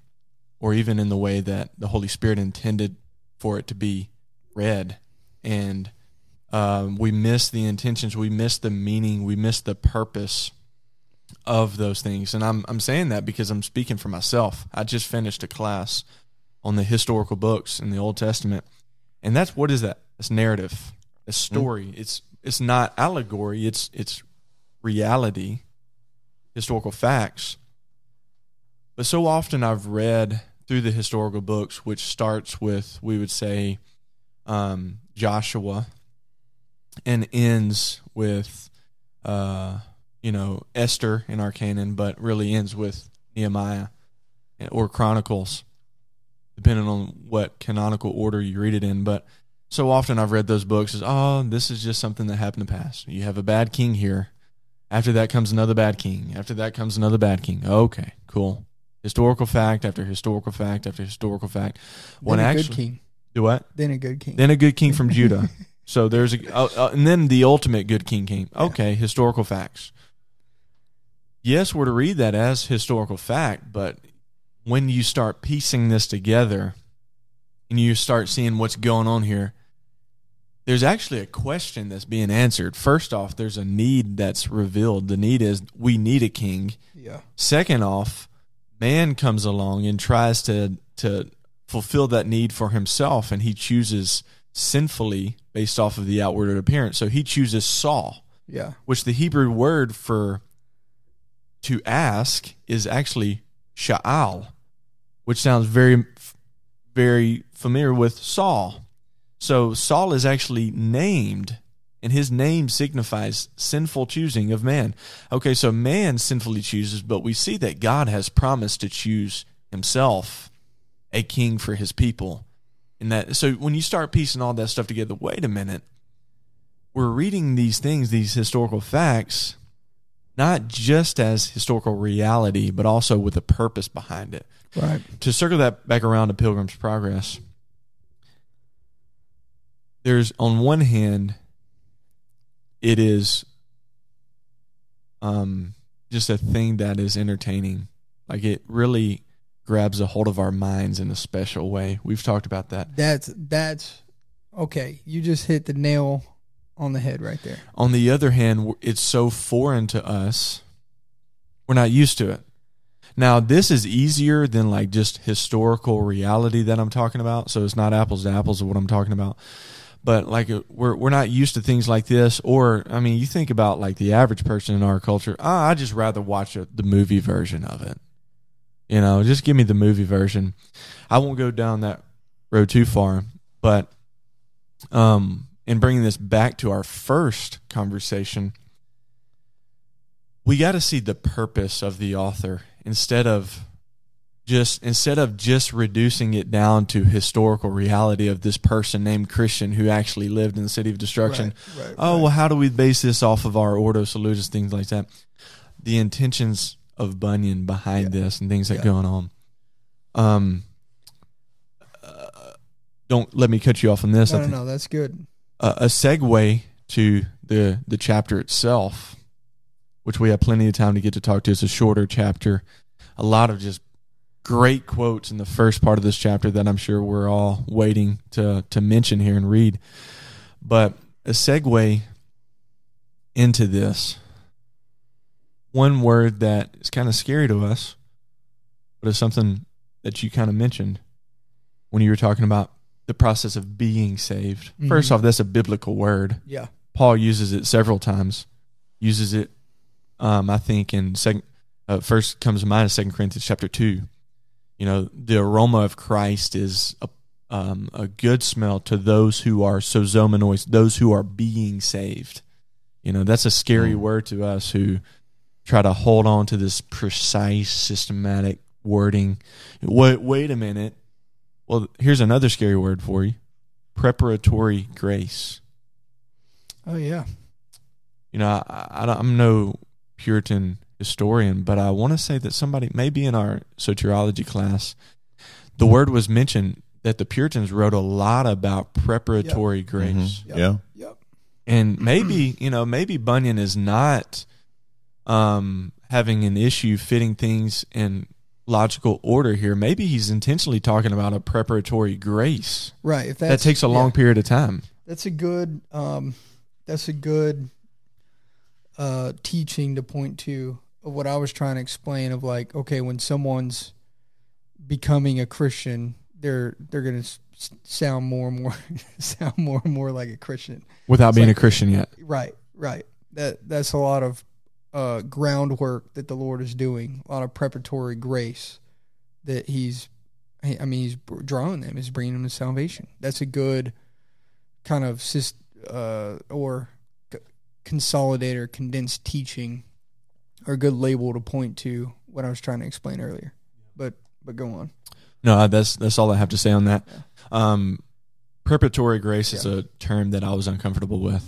or even in the way that the Holy Spirit intended for it to be read. And um, we miss the intentions, we miss the meaning, we miss the purpose of those things. And I'm I'm saying that because I'm speaking for myself. I just finished a class on the historical books in the Old Testament. And that's what is that? It's narrative. It's story. It's it's not allegory, it's it's reality, historical facts. But so often I've read through the historical books, which starts with, we would say, um, Joshua and ends with uh, you know Esther in our canon, but really ends with Nehemiah or Chronicles, depending on what canonical order you read it in. But so often I've read those books as oh, this is just something that happened in the past. You have a bad king here. After that comes another bad king. After that comes another bad king. Okay, cool. Historical fact after historical fact after historical fact. One actually, good king, do what? then a good king. Then a good king from Judah. So there's a, uh, uh, and then the ultimate good king came. Okay, historical facts. Yes, we're to read that as historical fact, but when you start piecing this together and you start seeing what's going on here, there's actually a question that's being answered. First off, there's a need that's revealed. The need is we need a king. yeah, Second off, man comes along and tries to to fulfill that need for himself, and he chooses sinfully based off of the outward appearance. So he chooses Saul, Yeah. which the Hebrew word for to ask is actually sha'al, which sounds very, very familiar with Saul. So Saul is actually named, and his name signifies sinful choosing of man. Okay, so man sinfully chooses, but we see that God has promised to choose himself a king for his people. And that so when you start piecing all that stuff together, wait a minute. We're reading these things, these historical facts, not just as historical reality, but also with a purpose behind it Right. to circle that back around to Pilgrim's Progress, there's on one hand, it is um just a thing that is entertaining. Like it really grabs a hold of our minds in a special way. We've talked about that. That's that's okay. You just hit the nail on the head right there. On the other hand, it's so foreign to us. We're not used to it. Now, this is easier than like just historical reality that I'm talking about. So it's not apples to apples of what I'm talking about. But like uh, we're we're not used to things like this. Or I mean, you think about like the average person in our culture. Ah, I just rather watch a, the movie version of it. You know, just give me the movie version. I won't go down that road too far, but um, in bringing this back to our first conversation, we got to see the purpose of the author instead of just instead of just reducing it down to historical reality of this person named Christian who actually lived in the city of destruction. Right, right, oh right. well, how do we base this off of our Ordo Salutis things like that? The intentions of Bunyan behind Yeah. this and things that Yeah. going on. Um, uh, don't let me cut you off on this. I No, no. That's good. a, a segue to the the chapter itself, which we have plenty of time to get to talk to. It's a shorter chapter, a lot of just great quotes in the first part of this chapter that I'm sure we're all waiting to to mention here and read. But a segue into this, one word that is kind of scary to us, but it's something that you kind of mentioned when you were talking about the process of being saved. First Mhm. off, that's a biblical word. Yeah. Paul uses it several times. Uses it, um, I think, in second. Uh, first comes to mind is Second Corinthians chapter two. You know, the aroma of Christ is a um, a good smell to those who are sozomenois, those who are being saved. You know, that's a scary Mm. word to us who try to hold on to this precise, systematic wording. Wait, wait a minute. Well, here's another scary word for you: preparatory grace. Oh yeah. You know, I, I, don't- I'm no Puritan historian, but I want to say that somebody, maybe in our soteriology class, the word was mentioned that the Puritans wrote a lot about preparatory grace. Mhm. Yeah. Yep. And maybe, you know, maybe Bunyan is not um, having an issue fitting things in logical order here. Maybe he's intentionally talking about a preparatory grace Right. If that takes a long yeah. period of time. That's a good. Um, that's a good uh, teaching to point to of what I was trying to explain. Of like, okay, when someone's becoming a Christian, they're they're gonna s- s- sound more and more sound more and more like a Christian. Without It's being like- a Christian yet. Right. Right. That that's a lot of uh, groundwork that the Lord is doing. A lot of preparatory grace that He's. I mean, He's drawing them. He's bringing them to salvation. That's a good kind of uh, or c- consolidator, condensed teaching, or a good label to point to what I was trying to explain earlier. But but go on. No, that's that's all I have to say on that. Um, preparatory grace is a term that I was uncomfortable with.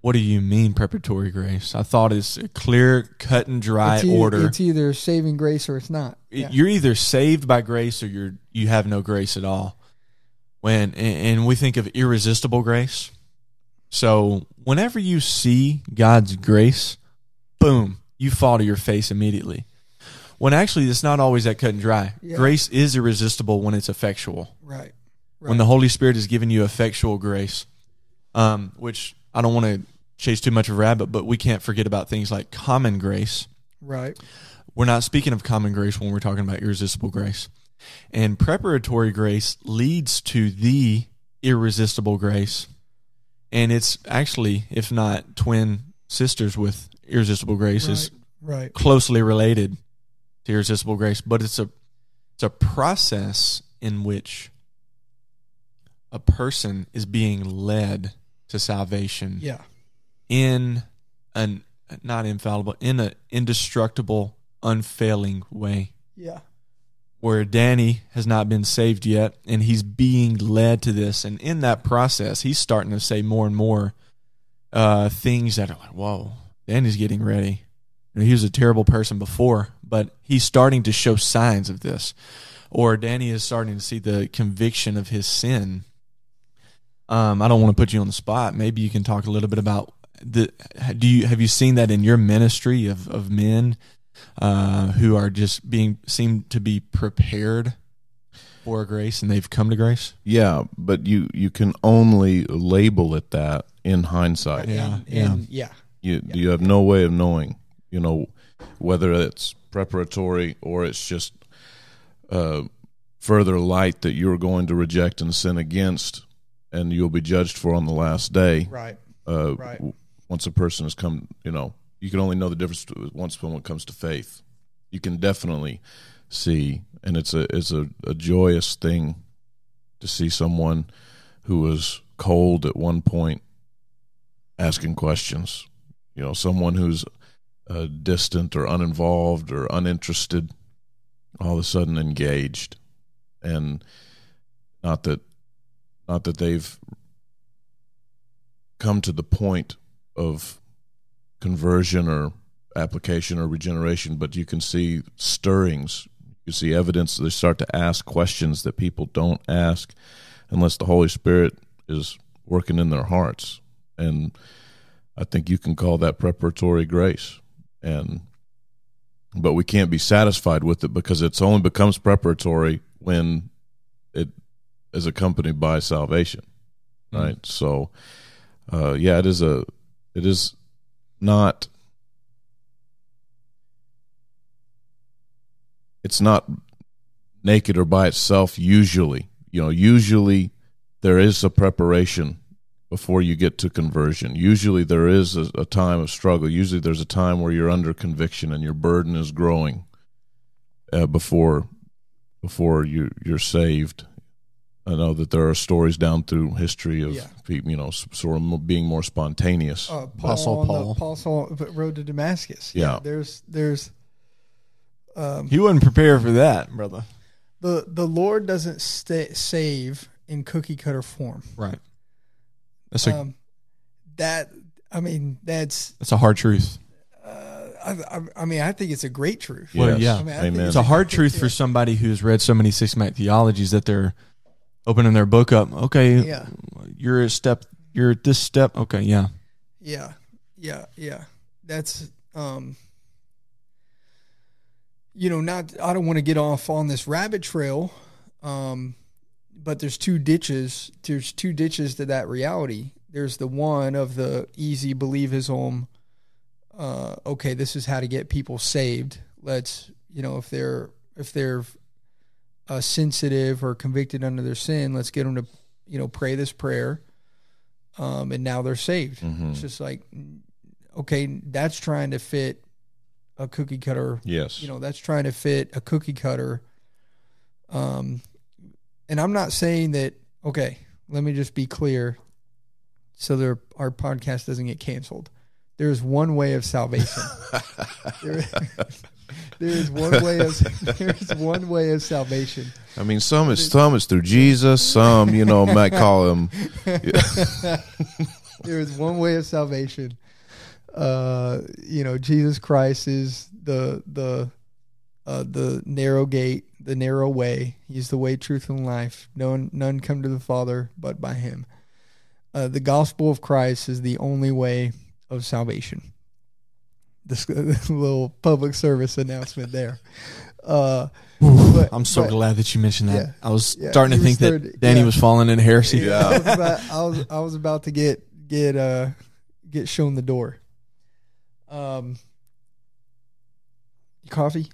What do you mean preparatory grace? I thought it's a clear, cut and dry it's, e- order. it's either saving grace or it's not. Yeah. You're either saved by grace or you're you have no grace at all. When and, and we think of irresistible grace. So whenever you see God's grace, boom, you fall to your face immediately. When actually it's not always that cut and dry. Yeah. Grace is irresistible when it's effectual. Right. When the Holy Spirit has given you effectual grace. Um, which I don't want to chase too much of a rabbit, but we can't forget about things like common grace right. we're not speaking of common grace when we're talking about irresistible grace. And preparatory grace leads to the irresistible grace. And it's actually, if not twin sisters with irresistible grace, is right. closely related to irresistible grace. But it's a it's a process in which a person is being led to salvation. Yeah. in an not infallible in an indestructible unfailing way. Yeah. where Danny has not been saved yet and he's being led to this and in that process he's starting to say more and more uh, things that are like whoa Danny's getting ready. You know, he was a terrible person before but he's starting to show signs of this. Or Danny is starting to see the conviction of his sin um, I don't want to put you on the spot maybe you can talk a little bit about the do you have you seen that in your ministry of, of men uh, who are just being seem to be prepared for grace and they've come to grace. Yeah, but you you can only label it that in hindsight. Yeah, And, and yeah. You you have no way of knowing, you know, whether it's preparatory or it's just uh, further light that you're going to reject and sin against, and you'll be judged for on the last day. Right. Uh, Right. w- Once a person has come, you know, you can only know the difference once when it comes to faith. You can definitely see, and it's a it's a, a joyous thing to see someone who was cold at one point asking questions. You know, someone who's uh, distant or uninvolved or uninterested, all of a sudden engaged, and not that not that they've come to the point of conversion or application or regeneration, but you can see stirrings. You see evidence. They start to ask questions that people don't ask unless the Holy Spirit is working in their hearts. And I think you can call that preparatory grace. And but we can't be satisfied with it because it's only becomes preparatory when it is accompanied by salvation. Right? So uh, yeah, it is a it is not it's not naked or by itself usually you know usually there is a preparation before you get to conversion usually there is a, a time of struggle usually there's a time where you're under conviction and your burden is growing uh, before before you you're saved I know that there are stories down through history of Yeah. you know, sort of being more spontaneous. Uh, Paul Apostle on the Paul. Apostle road to Damascus. Yeah. There's there's um, He wasn't prepared for that, brother. the the Lord doesn't stay, save in cookie cutter form. Right. That's a Um, that I mean that's that's a hard truth. I, I, I mean I think it's a great truth. Well, Yes. yeah. I mean, I think Amen. It's a hard truth for somebody who's read so many systematic theologies that they're opening their book up. Okay, Yeah. you're a step. You're at this step. Okay, yeah. Yeah, yeah, yeah. That's um you know, not I don't want to get off on this rabbit trail. Um but there's two ditches. There's two ditches to that reality. There's the one of the easy believism uh okay, this is how to get people saved. Let's, you know, if they're if they're uh, sensitive or convicted under their sin, let's get them to, you know, pray this prayer. Um, and now they're saved. Mhm. It's just like, okay, that's trying to fit a cookie cutter. Yes. You know, that's trying to fit a cookie cutter. Um, and I'm not saying that. Okay, let me just be clear, so there, our podcast doesn't get canceled. There's one way of salvation. there, is one way of there is one way of salvation. I mean, some is some is through Jesus. Some, you know, might call him. there is one way of salvation. Uh, you know, Jesus Christ is the the uh, the narrow gate, the narrow way. He's the way, truth, and life. No one, none come to the Father but by Him. Uh, the gospel of Christ is the only way of salvation. This, this little public service announcement there. Uh, but- I'm so but- glad that you mentioned that. Yeah. I was Yeah, starting to was think third- that Danny yeah. was falling into heresy. Yeah. I was about, I was I was about to get get uh get shown the door. Um, coffee,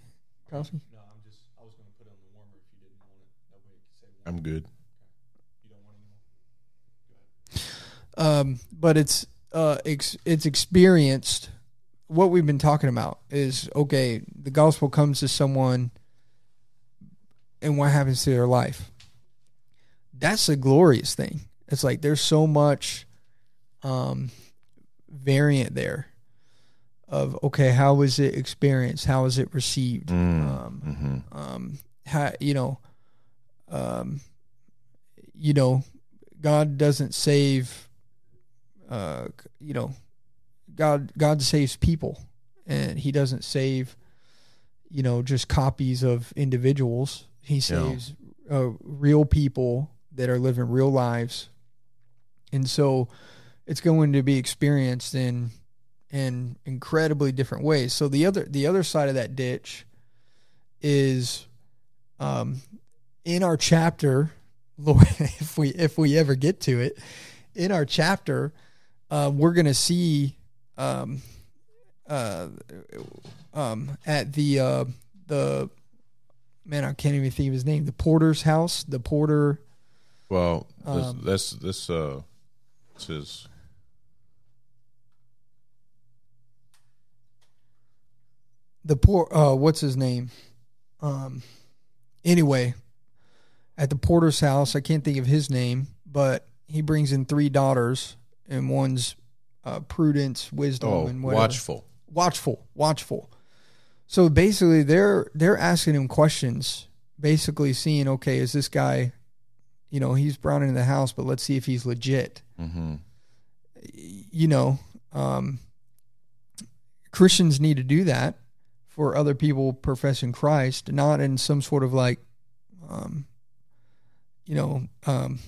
coffee. No, I'm just. I was going to put on the warmer if you didn't want it. I'm good. um, but it's uh, ex- it's experienced. What we've been talking about is okay. The gospel comes to someone, and what happens to their life. That's a glorious thing. It's like there's so much um, variant there of okay, how was it experienced? How was it received? Mm. Um, hmm um how you know um you know god doesn't save uh you know god god saves people and he doesn't save you know just copies of individuals. He saves uh, real people that are living real lives. And so it's going to be experienced in in incredibly different ways. So the other the other side of that ditch is um, in our chapter, Lord, if we if we ever get to it, in our chapter, uh, we're gonna see um, uh, um, at the uh, the man, I can't even think of his name, the porter's house, the porter. Well, this, Um, this this uh this is the poor uh what's his name um anyway at the porter's house i can't think of his name but he brings in three daughters and one's uh prudence wisdom oh and whatever. watchful. watchful watchful so basically they're they're asking him questions basically seeing okay is this guy you know he's brought into the house but let's see if he's legit hmm you know, um, Christians need to do that for other people professing Christ, not in some sort of like, um, you know, um,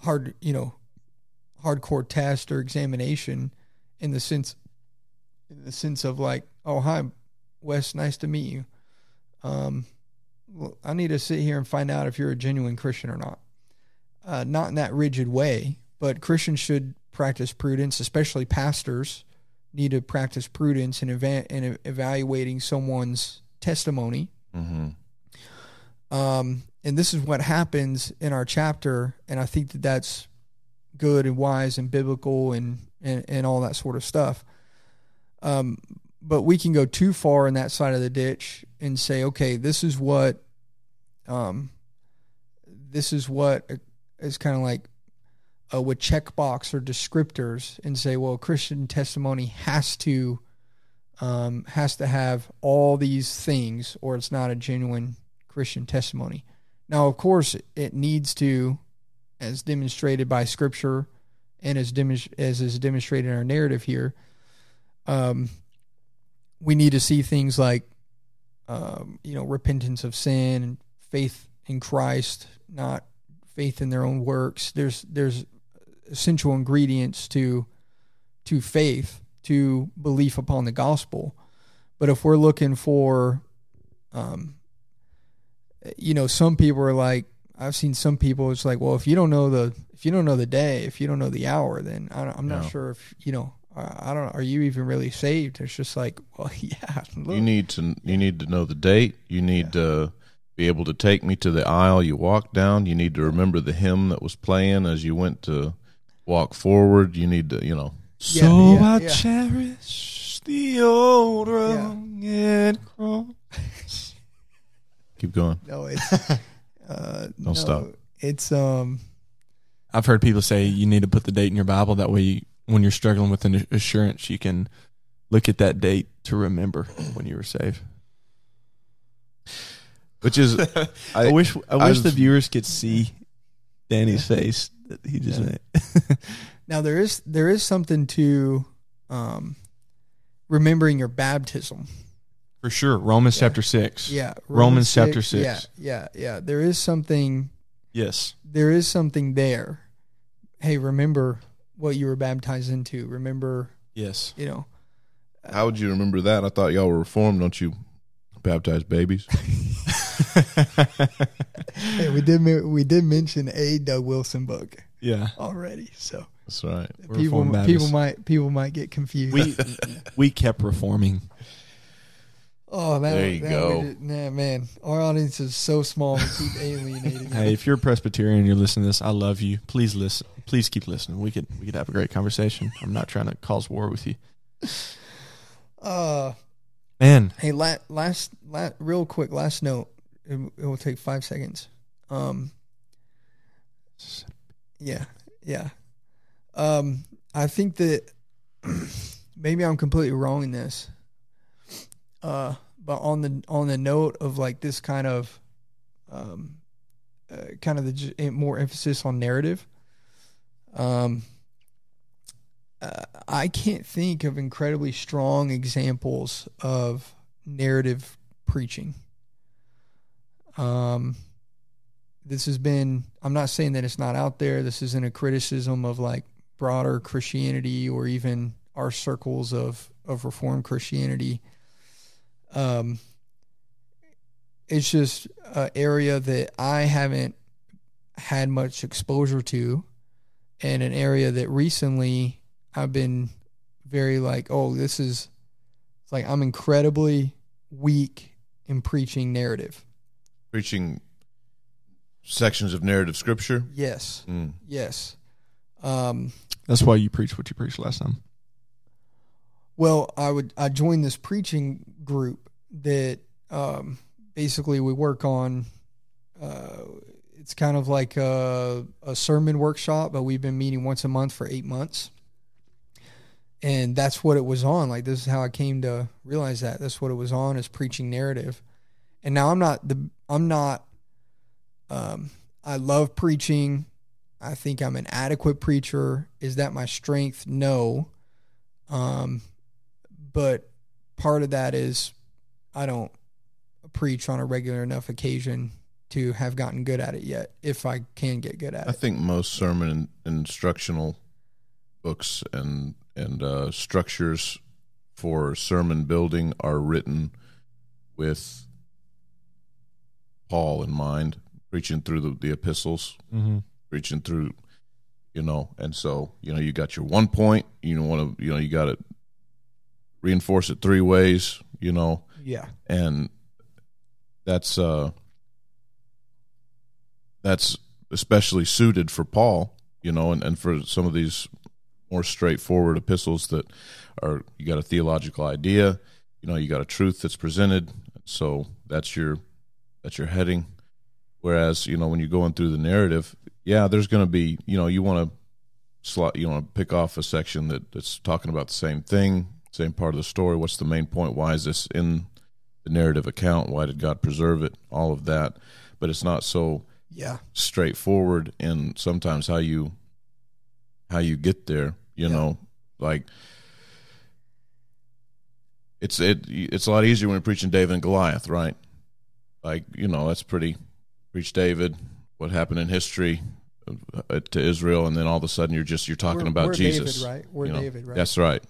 hard, you know, hardcore test or examination in the sense, in the sense of like, oh hi, Wes, nice to meet you. Um, well, I need to sit here and find out if you're a genuine Christian or not. Uh, not in that rigid way, but Christians should practice prudence, especially pastors need to practice prudence in, eva- in evaluating someone's testimony. hmm Um, and this is what happens in our chapter, and I think that that's good and wise and biblical and and, and all that sort of stuff. Um, but we can go too far in that side of the ditch and say, okay, this is what, um, this is what is kind of like uh, with checkbox or descriptors, and say, well, Christian testimony has to um, has to have all these things, or it's not a genuine Christian testimony. Now, of course, it needs to, as demonstrated by Scripture, and as as is demonstrated in our narrative here, um, we need to see things like, um, you know, repentance of sin and faith in Christ, not faith in their own works. There's there's essential ingredients to to faith, to belief upon the gospel. But if we're looking for, um, you know, some people are like, I've seen some people. It's like, well, if you don't know the if you don't know the day, if you don't know the hour, then I don't, I'm not No. sure if you know. I I don't. Are you even really saved? It's just like, well, yeah. Look, You need to you need to know the date. You need to be able to take me to the aisle you walked down. You need to remember the hymn that was playing as you went to walk forward. You need to, you know. Yeah, so yeah, I yeah. cherish the old rugged cross. Keep going. no, it's uh, no, Don't stop. It's um, I've heard people say you need to put the date in your Bible. That way, you, when you're struggling with an assurance, you can look at that date to remember when you were saved. Which is I, I, wish I I wish the viewers could see Danny's face that he just Yeah. made. now there is there is something to um, remembering your baptism. For sure, Romans Yeah. chapter six. Yeah, Romans chapter six. Yeah, yeah, yeah. There is something. Yes. There is something there. Hey, remember what you were baptized into. Remember, Yes. you know. how would you remember that? I thought y'all were reformed. Don't you baptize babies? Hey, we did we did mention a Doug Wilson book yeah. already, so That's right. People people might people might get confused. We we kept reforming. Oh, that, There you that go. would- nah, man, our audience is so small. We keep alienating. Hey, if you're a Presbyterian and you're listening to this, I love you. Please listen. Please keep listening. We could we could have a great conversation. I'm not trying to cause war with you. Uh, Man, hey, la- last, la- real quick, last note. It, it will take five seconds. Um, yeah, yeah. Um, I think that maybe I'm completely wrong in this. Uh, but on the on the note of like this kind of, um, uh, kind of the more emphasis on narrative. Um, uh, I can't think of incredibly strong examples of narrative preaching. Um, this has been, I'm not saying that it's not out there. This isn't a criticism of like broader Christianity or even our circles of, of Reformed Christianity. Um, it's just an area that I haven't had much exposure to, and an area that recently I've been very like, oh, this is it's like I'm incredibly weak in preaching narrative. Preaching sections of narrative scripture. Yes, Mm. yes. Um, that's why you preached what you preached last time. Well, I would I joined this preaching group that um, basically we work on. Uh, it's kind of like a, a sermon workshop, but we've been meeting once a month for eight months, and that's what it was on. Like this is how I came to realize that that's what it was on is preaching narrative. And now I'm not the I'm not. Um, I love preaching. I think I'm an adequate preacher. Is that my strength? No. Um, but part of that is I don't preach on a regular enough occasion to have gotten good at it yet. If I can get good at I it, I think most sermon and instructional books and and uh, structures for sermon building are written with Paul in mind, preaching through the, the epistles, Mm-hmm. preaching through, you know, and so you know you got your one point, you want to, you know, you got to reinforce it three ways, you know, yeah, and that's uh that's especially suited for Paul, you know, and, and for some of these more straightforward epistles that are you got a theological idea, you know, you got a truth that's presented, so that's your that's your heading. Whereas, you know, when you're going through the narrative, yeah, there's going to be, you know, you want to slot, you want to pick off a section that, that's talking about the same thing, same part of the story. What's the main point? Why is this in the narrative account? Why did God preserve it? All of that, but it's not so yeah, straightforward in sometimes how you how you get there. You Yeah. know, like it's it it's a lot easier when you're preaching David and Goliath, right? Like you know, that's pretty. Preach David, what happened in history uh, to Israel, and then all of a sudden you're just you're talking We're- about we're Jesus, David, right? We're you know? David, right? That's right.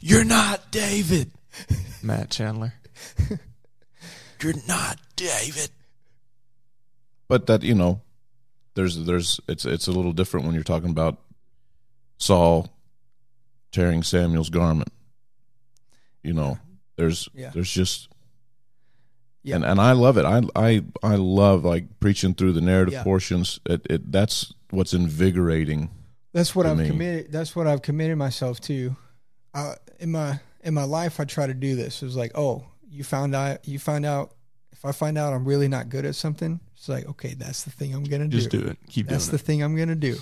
You're not David, Matt Chandler. You're not David. but that you know there's there's it's it's a little different when you're talking about Saul tearing Samuel's garment you know there's Yeah. there's just Yeah. and and I love it I I I love like preaching through the narrative Yeah. portions it, it that's what's invigorating That's what I've me. committed. That's what I've committed myself to. Uh, in my in my life, I try to do this. It was like, oh, you found out. You find out. If I find out I'm really not good at something, it's like, okay, that's the thing I'm gonna do. Just do. it. Keep it. That's doing the it. thing I'm gonna do.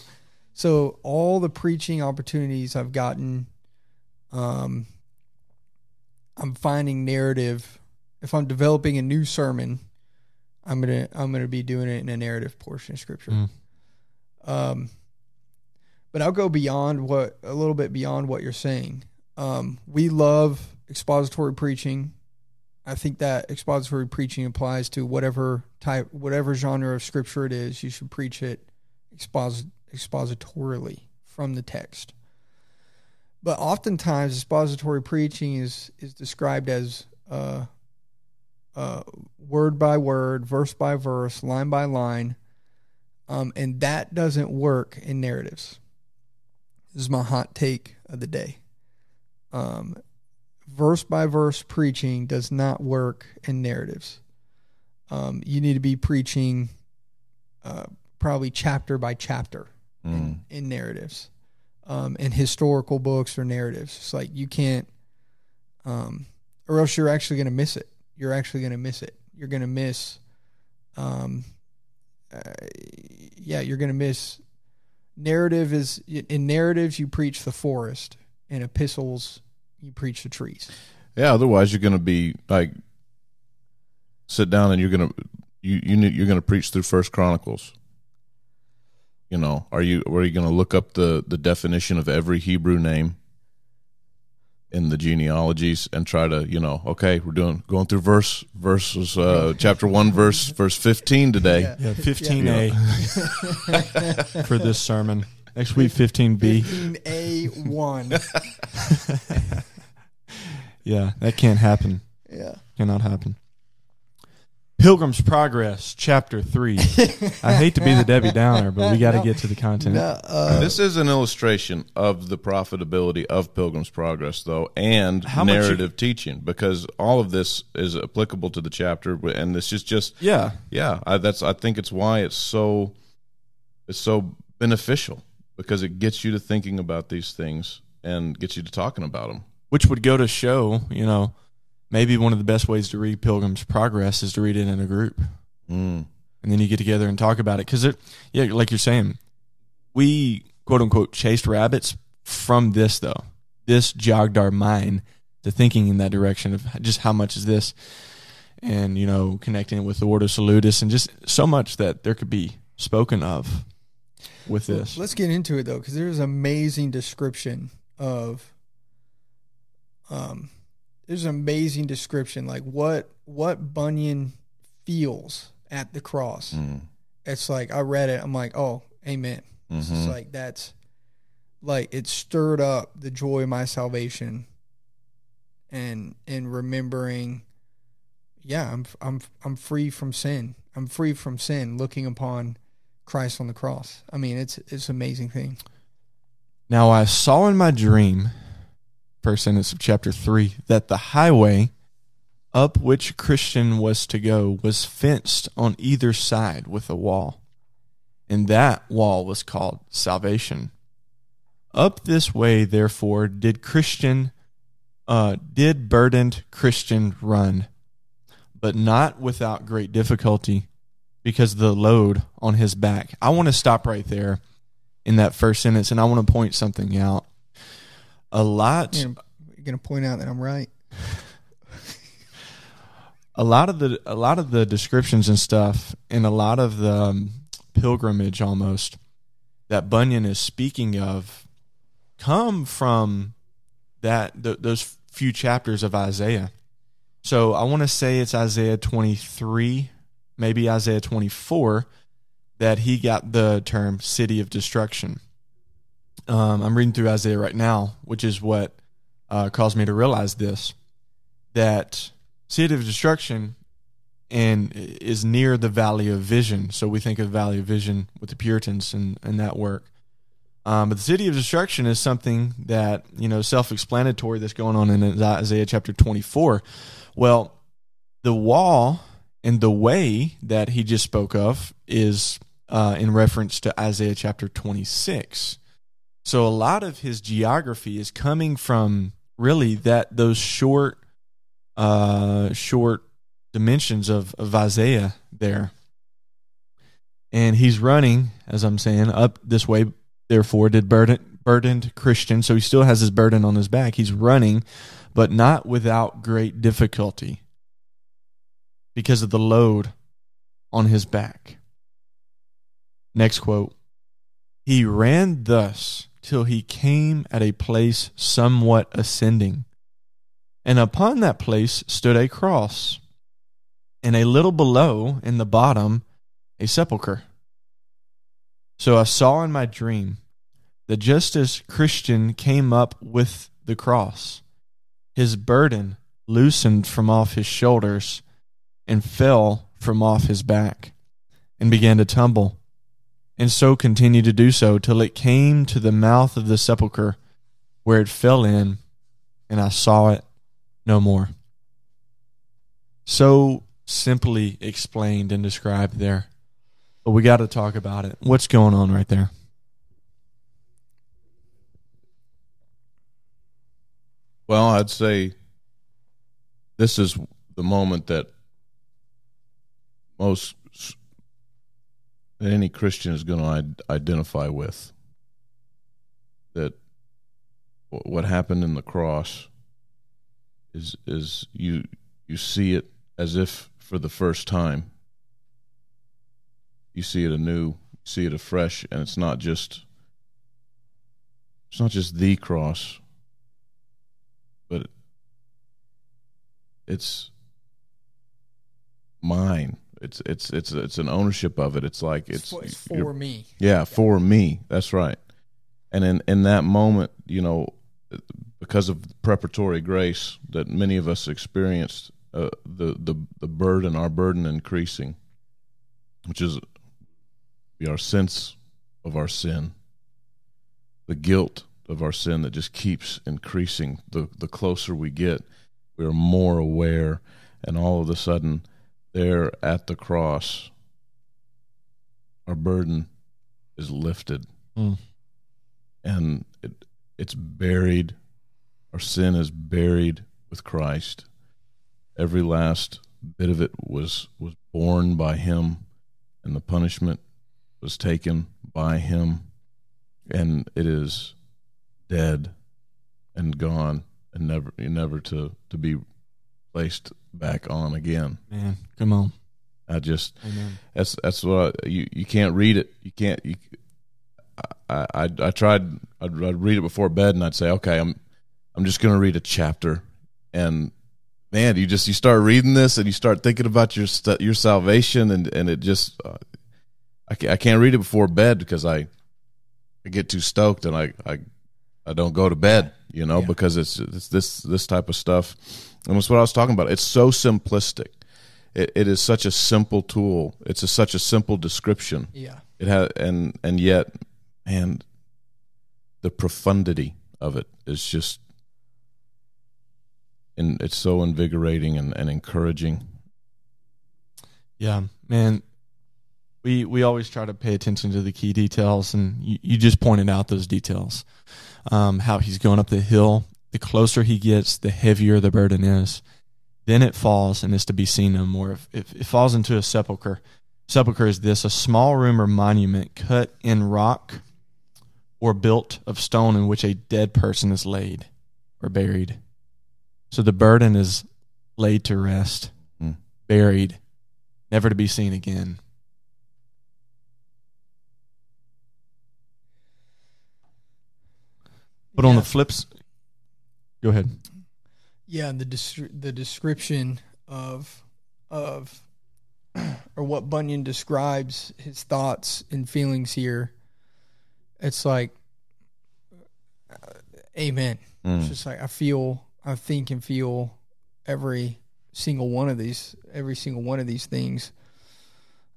So all the preaching opportunities I've gotten, um, I'm finding narrative. If I'm developing a new sermon, I'm gonna I'm gonna be doing it in a narrative portion of scripture. Mm. Um, but I'll go beyond what a little bit beyond what you're saying. Um, we love expository preaching. I think that expository preaching applies to whatever type, whatever genre of scripture it is. You should preach it expos- expositorily from the text. But oftentimes, expository preaching is is described as uh, uh, word by word, verse by verse, line by line, um, and that doesn't work in narratives. This is my hot take of the day. Um, verse by verse preaching does not work in narratives. Um, you need to be preaching uh, probably chapter by chapter Mm. in, in narratives, um, in historical books or narratives. It's like you can't, um, or else you're actually going to miss it. You're actually going to miss it. You're going to miss, um, uh, yeah, you're going to miss. Narrative is in narratives you preach the forest, in epistles you preach the trees. Yeah, otherwise you're going to be like sit down and you're going to you you need, you're going to preach through First Chronicles. You know, are you are you going to look up the the definition of every Hebrew name in the genealogies and try to you know okay we're doing going through verse verses uh, chapter one verse verse fifteen today. Yeah. Yeah, 15A for this sermon. Next week, 15B. 15A1. Yeah, that can't happen. yeah. Cannot happen. Pilgrim's Progress, Chapter 3. I hate to be the Debbie Downer, but we got to No. get to the content. No, uh, This is an illustration of the profitability of Pilgrim's Progress, though, and How much you- narrative teaching, because all of this is applicable to the chapter, and this is just Yeah. yeah. I, that's I think it's why it's so it's so beneficial because it gets you to thinking about these things and gets you to talking about them. Which would go to show, you know, maybe one of the best ways to read Pilgrim's Progress is to read it in a group. Mm. and then you get together and talk about it because it yeah like you're saying we quote unquote chased rabbits from this though this jogged our mind to thinking in that direction of just how much is this and you know connecting it with the ordo salutis and just so much that there could be spoken of with this Let's get into it though, because there's amazing description of. Um, there's an amazing description like what what Bunyan feels at the cross. Mm. It's like I read it. I'm like, oh, amen. It's just Mhm. like that's like it stirred up the joy of my salvation, and and remembering, yeah, I'm I'm I'm free from sin. I'm free from sin. Looking upon Christ on the cross. I mean, it's it's an amazing thing. Now I saw in my dream, first sentence of chapter three, that the highway up which Christian was to go was fenced on either side with a wall. And that wall was called salvation. Up this way, therefore, did Christian uh, did burdened Christian run, but not without great difficulty, because the load on his back. I want to stop right there in that first sentence, and I want to point something out. A lot, You're gonna, point out that I'm right. a lot of the, a lot of the descriptions and stuff, and a lot of the um, pilgrimage almost that Bunyan is speaking of, come from that th- those few chapters of Isaiah. So I want to say it's Isaiah 23, maybe Isaiah 24, that he got the term city of destruction. Um, I'm reading through Isaiah right now, which is what uh, caused me to realize this that city of destruction and is near the valley of vision. So we think of valley of vision with the Puritans and, and that work. Um, but the city of destruction is something that you know self-explanatory that's going on in Isaiah chapter 24. Well, the wall and the way that he just spoke of is uh, in reference to Isaiah chapter 26. So a lot of his geography is coming from really that those short, uh, short dimensions of, of Isaiah there. And he's running, as I'm saying, up this way. Therefore, did burden, burdened Christian. So he still has his burden on his back. He's running, but not without great difficulty because of the load on his back. Next quote He ran thus till he came at a place somewhat ascending. And upon that place stood a cross, and a little below in the bottom a sepulchre. So I saw in my dream that just as Christian came up with the cross, his burden loosened from off his shoulders and fell from off his back and began to tumble, and so continued to do so till it came to the mouth of the sepulchre where it fell in, and I saw it no more. So simply explained and described there. But we got to talk about it. What's going on right there? Well, I'd say this is the moment that most that any Christian is going to identify with. That what happened in the cross is is you you see it as if for the first time. You see it anew, you see it afresh, and it's not just it's not just the cross, but it's mine. It's it's it's it's an ownership of it. It's like it's, it's for, for me. Yeah, for me. That's right. And in in that moment, you know, because of preparatory grace that many of us experienced, uh, the the the burden, our burden increasing, which is our sense of our sin, the guilt of our sin that just keeps increasing. The the closer we get, we are more aware, and all of a sudden, there at the cross, our burden is lifted, mm. and it it's buried. Our sin is buried with Christ. Every last bit of it was was borne by Him, and the punishment was taken by Him, and it is dead and gone, and never never to to be placed back on again. Man, come on. I just Amen. that's that's what I, you you can't read it. You can't. You, I, I I tried. I'd, I'd read it before bed, and I'd say, okay, I'm I'm just going to read a chapter, and man, you just you start reading this, and you start thinking about your your salvation, and and it just uh, I can't, I can't read it before bed because I I get too stoked, and I I I don't go to bed, you know, Yeah. because it's it's this this type of stuff, and that's what I was talking about. It's so simplistic. It, it is such a simple tool. It's a, such a simple description. Yeah. It has, and and yet, man, the profundity of it is just, and it's so invigorating and, and encouraging. Yeah, man. We we always try to pay attention to the key details, and you, you just pointed out those details. Um, how he's going up the hill. The closer he gets, the heavier the burden is. Then it falls and is to be seen no more. If, if it falls into a sepulcher, sepulcher is this: a small room or monument cut in rock or built of stone in which a dead person is laid or buried. So the burden is laid to rest, Hmm. buried, never to be seen again. But on the flips, go ahead. Yeah, and the the description of of or what Bunyan describes his thoughts and feelings here, it's like, uh, Amen. It's Mm. just like I feel, I think and feel every single one of these, every single one of these things.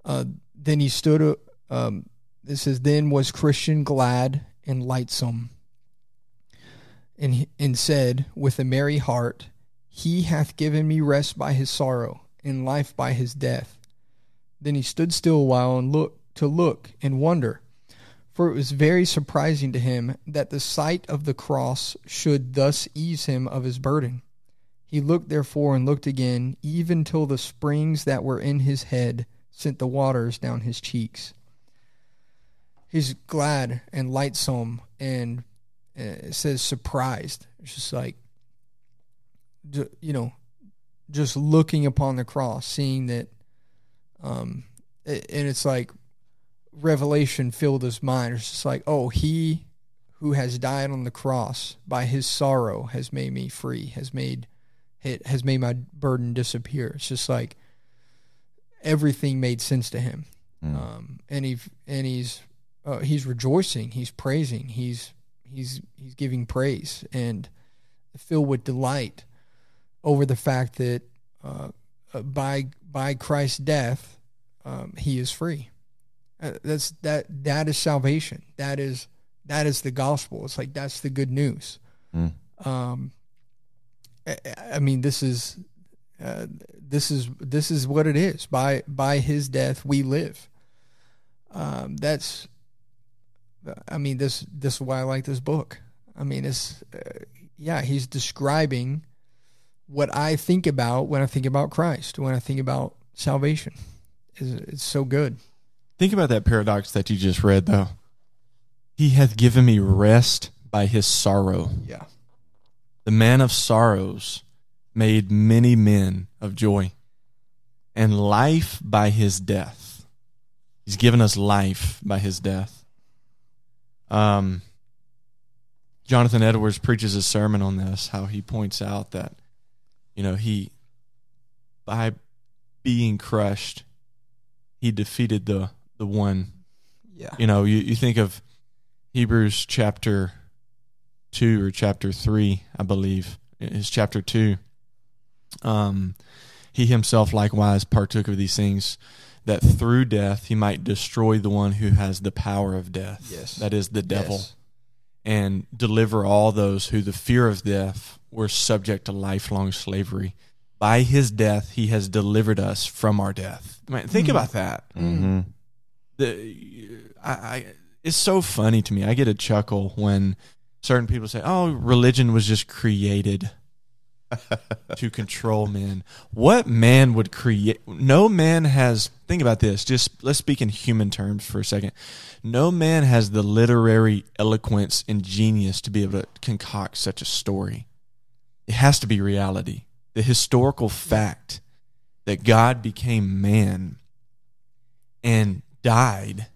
Uh, then he stood. Um, this says, then was Christian glad and lightsome, and and said with a merry heart, He hath given me rest by his sorrow, and life by his death. Then he stood still a while and looked to look and wonder for it was very surprising to him that the sight of the cross should thus ease him of his burden. He looked therefore and looked again, even till the springs that were in his head sent the waters down his cheeks. He's glad and lightsome, and it says surprised. It's just like, you know, just looking upon the cross, seeing that, um, and it's like revelation filled his mind. It's just like, oh, he who has died on the cross by his sorrow has made me free, has made it has made my burden disappear. It's just like everything made sense to him, Mm. um, and he and he's uh, he's rejoicing, he's praising, he's he's he's giving praise and filled with delight over the fact that uh, uh, by by Christ's death um, he is free. Uh, that's that that is salvation. That is that is the gospel. It's like that's the good news. Mm. Um, I, I mean, this is uh, this is this is what it is. By by his death, we live. Um, that's, I mean, this this is why I like this book. I mean, it's uh, yeah, he's describing what I think about when I think about Christ, when I think about salvation. It's, it's so good. Think about that paradox that you just read, though. He hath given me rest by his sorrow. Yeah. The man of sorrows made many men of joy, and life by his death. He's given us life by his death. Um, Jonathan Edwards preaches a sermon on this, how he points out that, you know, he, by being crushed, he defeated the, the one. Yeah. You know, you, you think of Hebrews chapter 2 or chapter 3, I believe. It's chapter 2. Um, he himself likewise partook of these things that through death he might destroy the one who has the power of death. Yes. That is the devil. Yes. And deliver all those who the fear of death were subject to lifelong slavery. By his death he has delivered us from our death. Man, think Mhm. about that Mm-hmm. the I, I it's so funny to me. I get a chuckle when certain people say, "Oh, religion was just created to control men." What man would create? No man has. Think about this. Just let's speak in human terms for a second. No man has the literary eloquence and genius to be able to concoct such a story. It has to be reality. The historical fact that God became man and died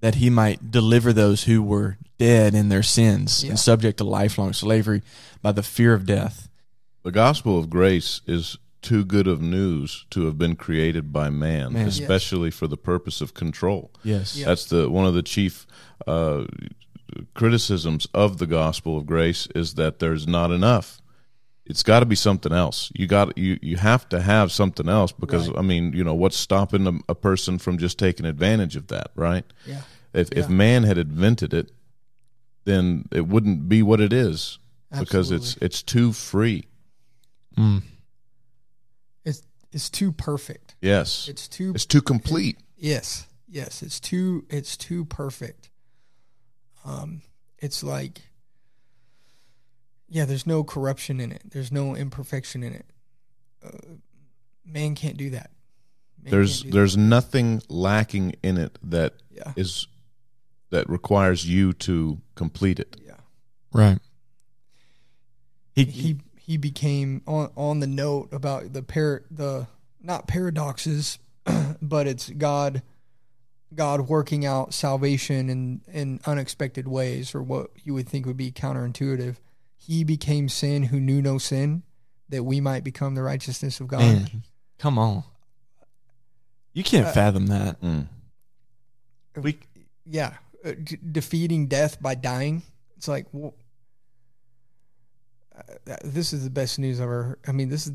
that he might deliver those who were dead in their sins Yeah. and subject to lifelong slavery by the fear of death. The gospel of grace is too good of news to have been created by man, Man. Yes. especially for the purpose of control. Yes. Yeah. That's the one of the chief uh, criticisms of the gospel of grace is that there's not enough. It's got to be something else. You got you you have to have something else because Right. I mean, you know, what's stopping a, a person from just taking advantage of that, right? Yeah. If if man had invented it, then it wouldn't be what it is because it's it's too free. Mm. It's it's too perfect. Yes. It's too It's too complete. Yes, yes, it's too it's too perfect. Um, it's like, yeah, there's no corruption in it. There's no imperfection in it. Uh, man can't do that. Man There's do there's nothing lacking in it that that. is that requires you to complete it. yeah, yeah. Right. He, He he became on on the note about the par the not paradoxes, but it's God. God working out salvation in, in unexpected ways, or what you would think would be counterintuitive. He became sin who knew no sin, that we might become the righteousness of God. man, come on. You can't Uh, fathom that. Mm. We Yeah, uh, d- defeating death by dying. It's like, well, uh, this is the best news I've ever. I mean, this is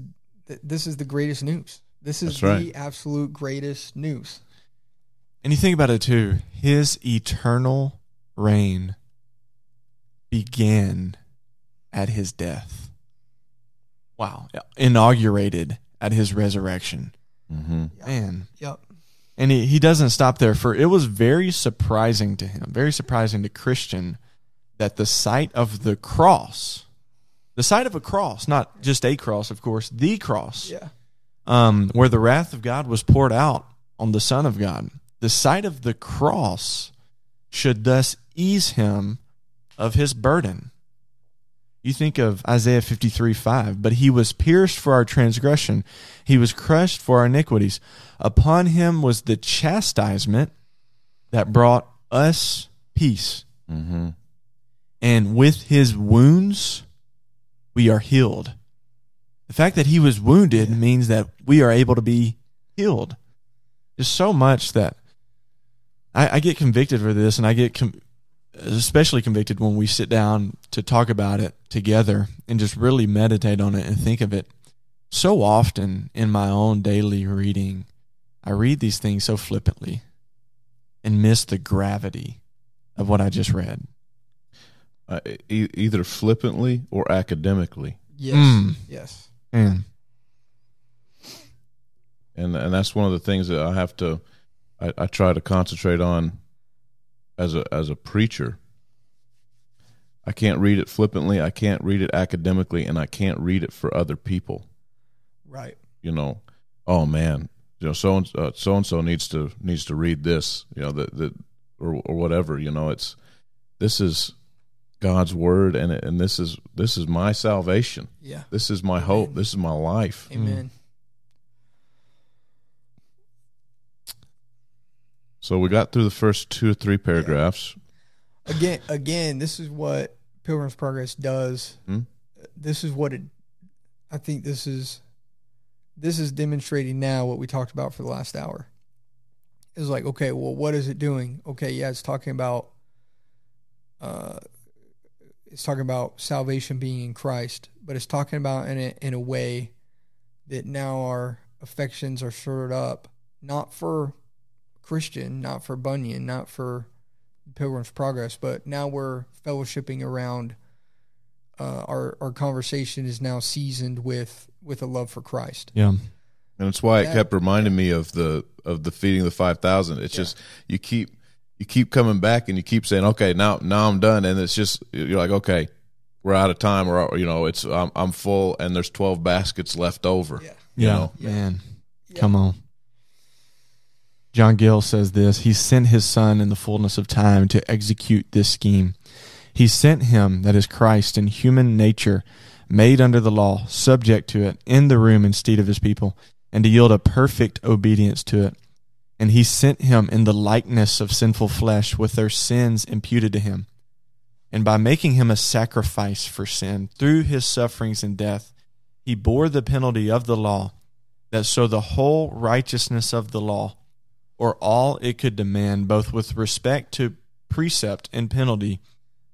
this is the greatest news. This is That's right. the absolute greatest news. And you think about it too. His eternal reign began at his death. Wow. Inaugurated at his resurrection. hmm Man. Yep. And he, he doesn't stop there for it was very surprising to him, very surprising to Christian that the sight of the cross, the sight of a cross, not just a cross, of course, the cross, Yeah. um, where the wrath of God was poured out on the Son of God. The sight of the cross should thus ease him of his burden. You think of Isaiah 53 5, but he was pierced for our transgression, he was crushed for our iniquities. Upon him was the chastisement that brought us peace. hmm And with his wounds, we are healed. The fact that he was wounded means that we are able to be healed. There's so much that I, I get convicted for this, and I get com- especially convicted when we sit down to talk about it together and just really meditate on it and think of it. So often in my own daily reading, I read these things so flippantly and miss the gravity of what I just read. Uh, e- either flippantly or academically. Yes. Mm. Yes. Man. and and that's one of the things that I have to I, I try to concentrate on as a as a preacher. I can't read it flippantly, I can't read it academically, and I can't read it for other people. Right. You know, oh man, you know, so and so and so needs to needs to read this, you know, that that or or whatever. You know, it's this is God's word, and and this is this is my salvation. Yeah. This is my hope. This is my life. Amen. So we got through the first two or three paragraphs. Again, again, this is what Pilgrim's Progress does. Hmm? This is what it. I think this is. This is demonstrating now what we talked about for the last hour. Is like okay, well, what is it doing? Okay, yeah, it's talking about. Uh, it's talking about salvation being in Christ, but it's talking about in a in a way that now our affections are stirred up, not for Christian, not for Bunyan, not for Pilgrim's Progress, but now we're fellowshipping around. Uh, our our conversation is now seasoned with with a love for Christ. Yeah. and it's why it kept reminding me of the of the feeding the five thousand. It's just you keep you keep coming back and you keep saying, okay, now now I'm done, and it's just you're like, okay, we're out of time, or you know, it's I'm, I'm full, and there's twelve baskets left over. Yeah. You Yeah, know? man. Yeah. Come on. John Gill says this He sent his son in the fullness of time to execute this scheme. He sent him, that is Christ, in human nature, made under the law, subject to it, in the room instead of his people, and to yield a perfect obedience to it. And he sent him in the likeness of sinful flesh, with their sins imputed to him. And by making him a sacrifice for sin through his sufferings and death, he bore the penalty of the law, that so the whole righteousness of the law, or all it could demand, both with respect to precept and penalty,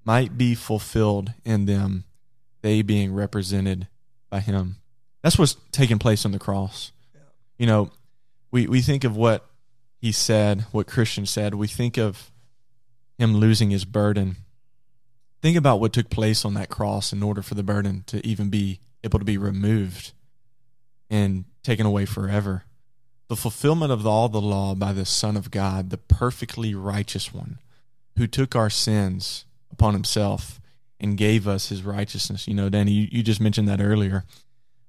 might be fulfilled in them, they being represented by him. That's what's taking place on the cross. You know, we, we think of what he said, what Christian said. We think of him losing his burden. Think about what took place on that cross in order for the burden to even be able to be removed and taken away forever. The fulfillment of all the law by the Son of God, the perfectly righteous one, who took our sins upon himself and gave us his righteousness. You know, Danny, you, you just mentioned that earlier.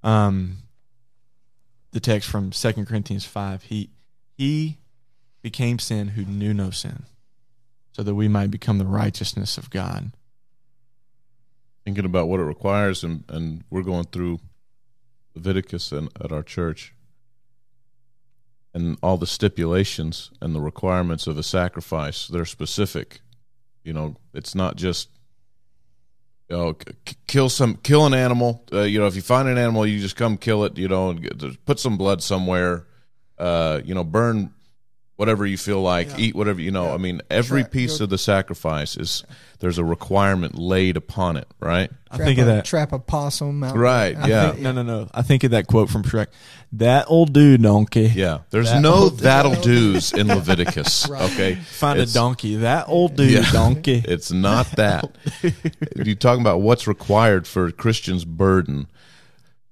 Um, the text from Second Corinthians 5. He, he became sin who knew no sin, so that we might become the righteousness of God. Thinking about what it requires, and and we're going through Leviticus and at our church, and all the stipulations and the requirements of a sacrifice. They're specific. You know, it's not just k- kill some kill an animal. Uh, you know, if you find an animal, you just come kill it. You know, and get, put some blood somewhere. Uh, you know, burn whatever you feel like. Yeah. Eat whatever you know. Yeah. I mean, every Tra- piece of the sacrifice is there's a requirement laid upon it. Right. I Trap think a, of that. Trap a possum. Out Right, I yeah. think- No, no, no. I think of that quote from Shrek. That old dude donkey. Yeah. There's That no old- that'll do's in Leviticus. Right. Okay. Find It's- a donkey. That old dude Yeah. donkey. It's not that. You're talking about what's required for a Christian's burden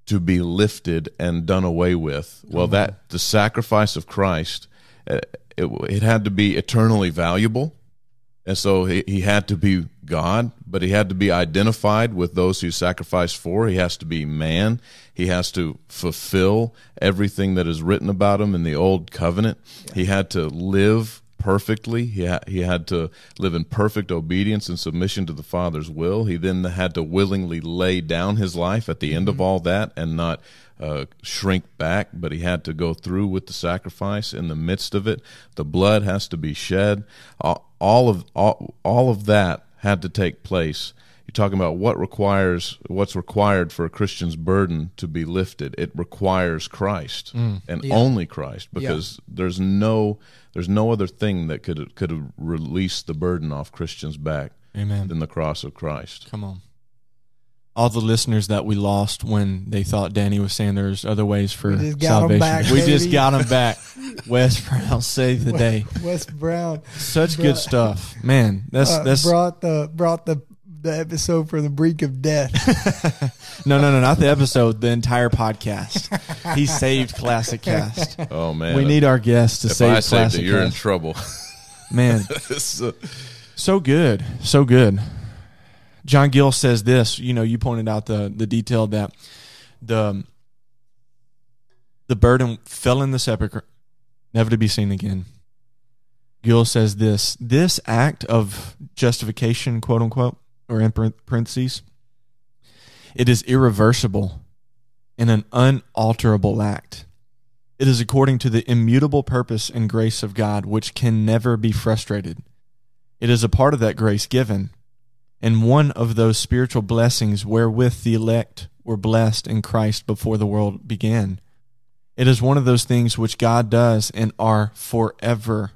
to be lifted and done away with. Well, oh, that the sacrifice of Christ, Uh, it, it had to be eternally valuable, and so he, he had to be God, but he had to be identified with those who sacrificed for. He has to be man. He has to fulfill everything that is written about him in the old covenant. He had to live perfectly. He ha- he had to live in perfect obedience and submission to the Father's will. He then had to willingly lay down his life at the end of mm-hmm. all that and not uh, shrink back, but he had to go through with the sacrifice in the midst of it. The blood has to be shed. All, all of all, all of that had to take place. You're talking about what requires what's required for a Christian's burden to be lifted. It requires Christ and Yeah. only Christ, because there's no there's no other thing that could could have released the burden off Christians' back Amen. than the cross of Christ. Come on. All the listeners that we lost when they thought Danny was saying there's other ways for We just got 'em salvation. back, we just got them back. Wes Brown saved the day. Wes Brown Such Bro- good stuff, man. That's uh, that's brought the brought the the episode from the brink of death. No, no, no, not the episode. The entire podcast. He saved Classic Cast. Oh man, we need our guests to If save I saved Classic it, you're in trouble. Man, So- so good, so good. John Gill says this. You know, you pointed out the the detail that the um, the burden fell in the sepulchre, never to be seen again. Gill says this: this act of justification, quote unquote, or in parentheses, it is irreversible and an unalterable act. It is according to the immutable purpose and grace of God, which can never be frustrated. It is a part of that grace given, and one of those spiritual blessings wherewith the elect were blessed in Christ before the world began. It is one of those things which God does and are forever.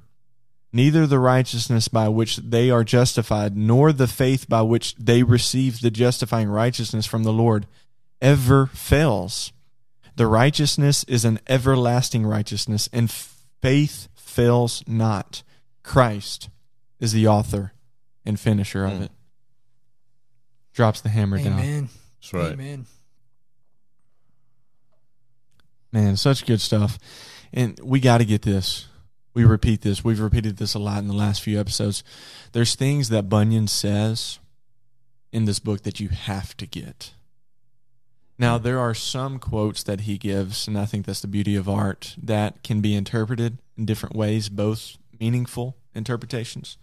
Neither the righteousness by which they are justified, nor the faith by which they receive the justifying righteousness from the Lord ever fails. The righteousness is an everlasting righteousness, and faith fails not. Christ is the author and finisher of Mm. it. Drops the hammer down. That's right. Amen. Man, such good stuff. And we got to get this. We repeat this. We've repeated this a lot in the last few episodes. There's things that Bunyan says in this book that you have to get. Now, there are some quotes that he gives, and I think that's the beauty of art, that can be interpreted in different ways, both meaningful interpretations.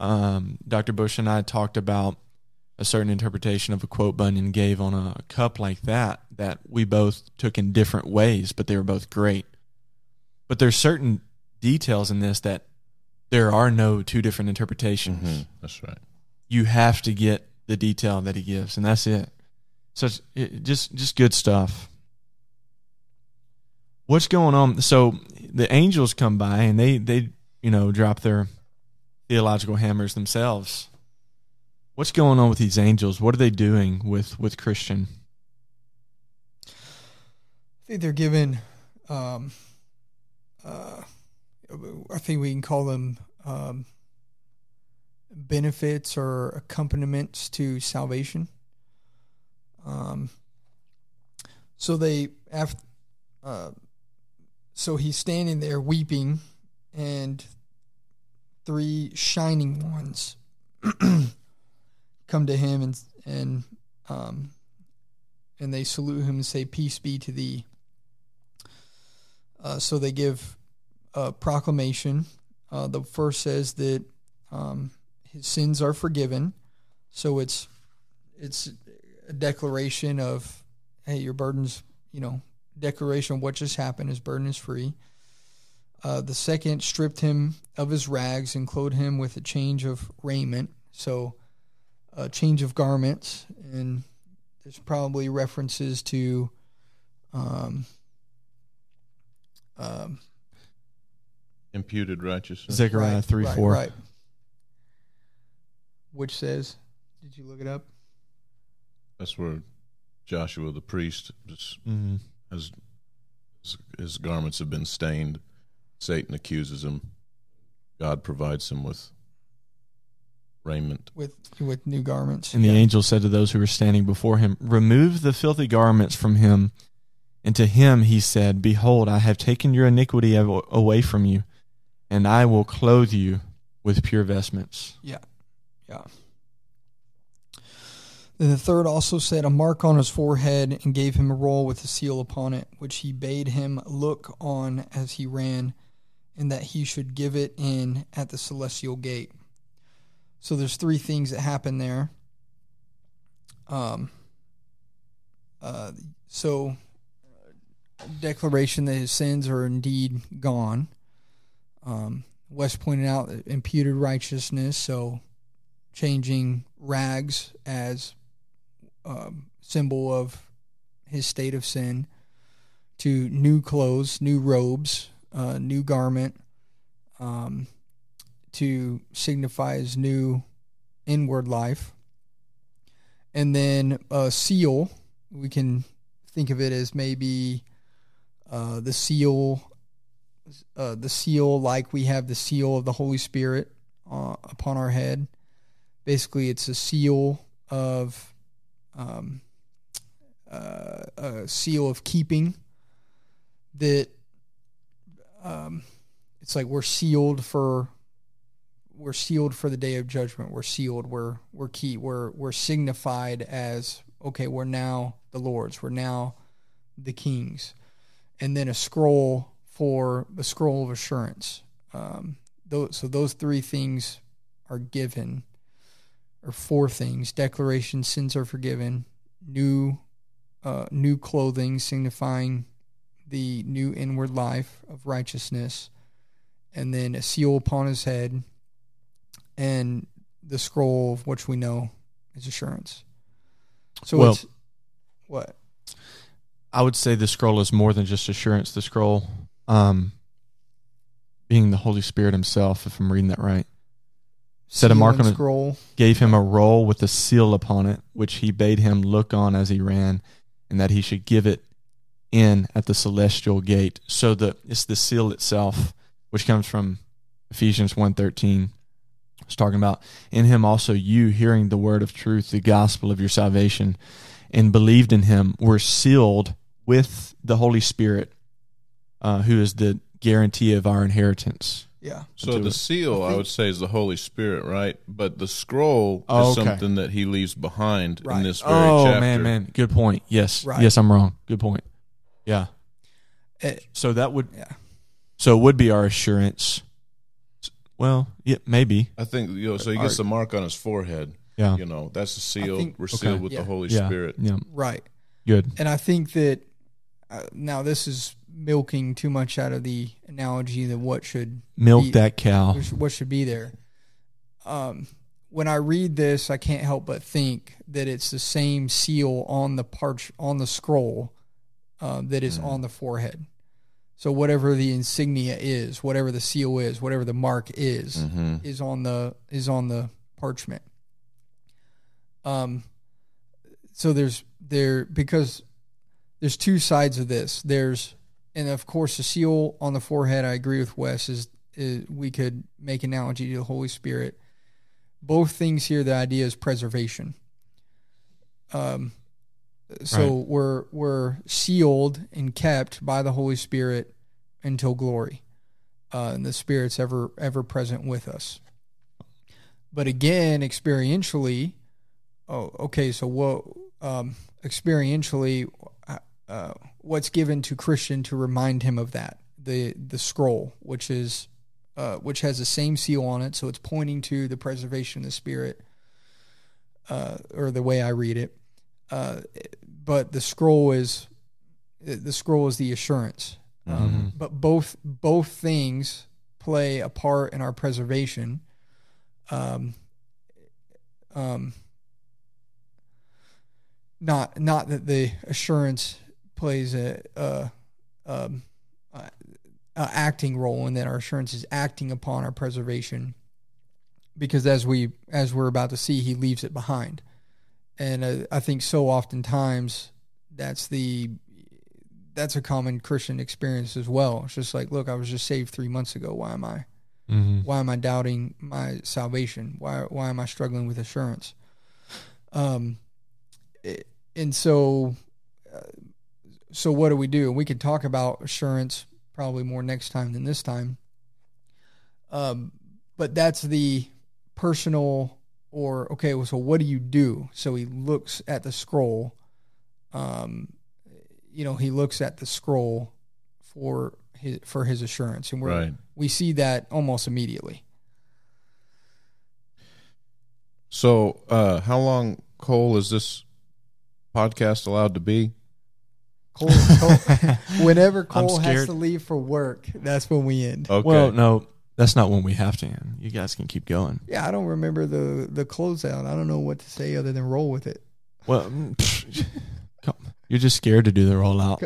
Um, Dr. Bush and I talked about a certain interpretation of a quote Bunyan gave on a cup like that that we both took in different ways, but they were both great. But there's certain details in this that there are no two different interpretations. Mhm. That's right. You have to get the detail that he gives, and that's it. So it's it, just just good stuff. What's going on? So the angels come by and they they you know drop their theological hammers themselves. What's going on with these angels? What are they doing with with Christian? I think they're given. Um, uh, I think we can call them um, benefits or accompaniments to salvation. Um, so they after, uh, so he's standing there weeping, and three shining ones come to him and and um, and they salute him and say, "Peace be to thee." Uh, so they give a proclamation. Uh, the first says that um, his sins are forgiven. So it's it's a declaration of, hey, your burden's you know declaration of what just happened. His burden is free. Uh, the second stripped him of his rags and clothed him with a change of raiment. So a change of garments and there's probably references to um, um, Imputed righteousness. Zechariah right, three right, four. right. Which says, did you look it up? That's where Joshua the priest is, Mm-hmm. has his, his garments have been stained. Satan accuses him. God provides him with raiment. With with new garments. And the angel said to those who were standing before him, Remove the filthy garments from him. And to him he said, Behold, I have taken your iniquity away from you, and I will clothe you with pure vestments. Yeah, yeah. Then the third also set a mark on his forehead and gave him a roll with a seal upon it, which he bade him look on as he ran, and that he should give it in at the celestial gate. So there's three things that happen there. Um. Uh. So, declaration that his sins are indeed gone. Um. Wes pointed out imputed righteousness, so changing rags as um, symbol of his state of sin to new clothes, new robes, uh, new garment, um, to signify his new inward life. And then a seal, we can think of it as maybe uh, the seal, uh, the seal like we have the seal of the Holy Spirit uh, upon our head basically it's a seal of um, uh, a seal of keeping that um, it's like we're sealed for we're sealed for the day of judgment. We're sealed. We're we're key. We're we're signified as okay. We're now the Lord's. We're now the Kings, and then a scroll for the scroll of assurance. Um, those, so those three things are given, or four things: declaration, sins are forgiven, new uh, new clothing signifying the new inward life of righteousness, and then a seal upon his head, and the scroll of which we know is assurance. So Well- it's what? I would say the scroll is more than just assurance. The scroll, um, being the Holy Spirit Himself, if I'm reading that right, Set a mark on it. scroll. gave him a roll with a seal upon it, which he bade him look on as he ran, and that he should give it in at the celestial gate. So the it's the seal itself, which comes from Ephesians 1.13. It's talking about in him also you hearing the word of truth, the gospel of your salvation, and believed in him, were sealed with the Holy Spirit, uh, who is the guarantee of our inheritance. Yeah. So the it. seal, I, would say, is the Holy Spirit, right? But the scroll Oh, is okay. something that he leaves behind in this very Oh chapter. man, man, good point. Yes, Right. yes, I'm wrong. Good point. Yeah. Eh, So that would yeah. so it would be our assurance. Well, yeah, maybe. I think you know. So he gets Art. the mark on his forehead. Yeah. You know, that's the seal. think- We're Okay. sealed with Yeah. the Holy yeah. Spirit. Yeah. Right. Good. And I think that uh, now this is milking too much out of the analogy that what should Milk be- that cow. what should- be there. Um, when I read this, I can't help but think that it's the same seal on the parch on the scroll uh, that is on the forehead. So whatever the insignia is, whatever the seal is, whatever the mark is, Mm-hmm. is on the is on the parchment. Um, so there's there because there's two sides of this. There's and of course the seal on the forehead. I agree with Wes. Is, is we could make analogy to the Holy Spirit. Both things here. The idea is preservation. Um, so Right. we're we're sealed and kept by the Holy Spirit until glory, uh, and the Spirit's ever ever present with us. But again, experientially, oh, okay. So what? Um, experientially, uh, uh, what's given to Christian to remind him of that? The the scroll, which is uh, which has the same seal on it, so it's pointing to the preservation of the Spirit, uh, or the way I read it. Uh, but the scroll is the scroll is the assurance. Um, But both both things play a part in our preservation. Um, um, not not that the assurance plays a, a, um, a, a acting role and that our assurance is acting upon our preservation because as we as we're about to see he leaves it behind and uh, i think so oftentimes that's the that's a common christian experience as well it's just like look i was just saved three months ago why am i Mm-hmm. why am I doubting my salvation? Why why am I struggling with assurance? Um, it- and so, uh, so what do we do? We could talk about assurance probably more next time than this time. Um, but that's the personal or okay. Well, so what do you do? So he looks at the scroll. Um, you know, he looks at the scroll for his for his assurance, and we're Right. we see that almost immediately. So, uh, how long, Cole, is this podcast allowed to be? Cole, Cole whenever Cole has to leave for work, that's when we end. Okay. Well, no, that's not when we have to end. You guys can keep going. Yeah, I don't remember the the closeout. I don't know what to say other than roll with it. Well, mm, you're just scared to do the rollout.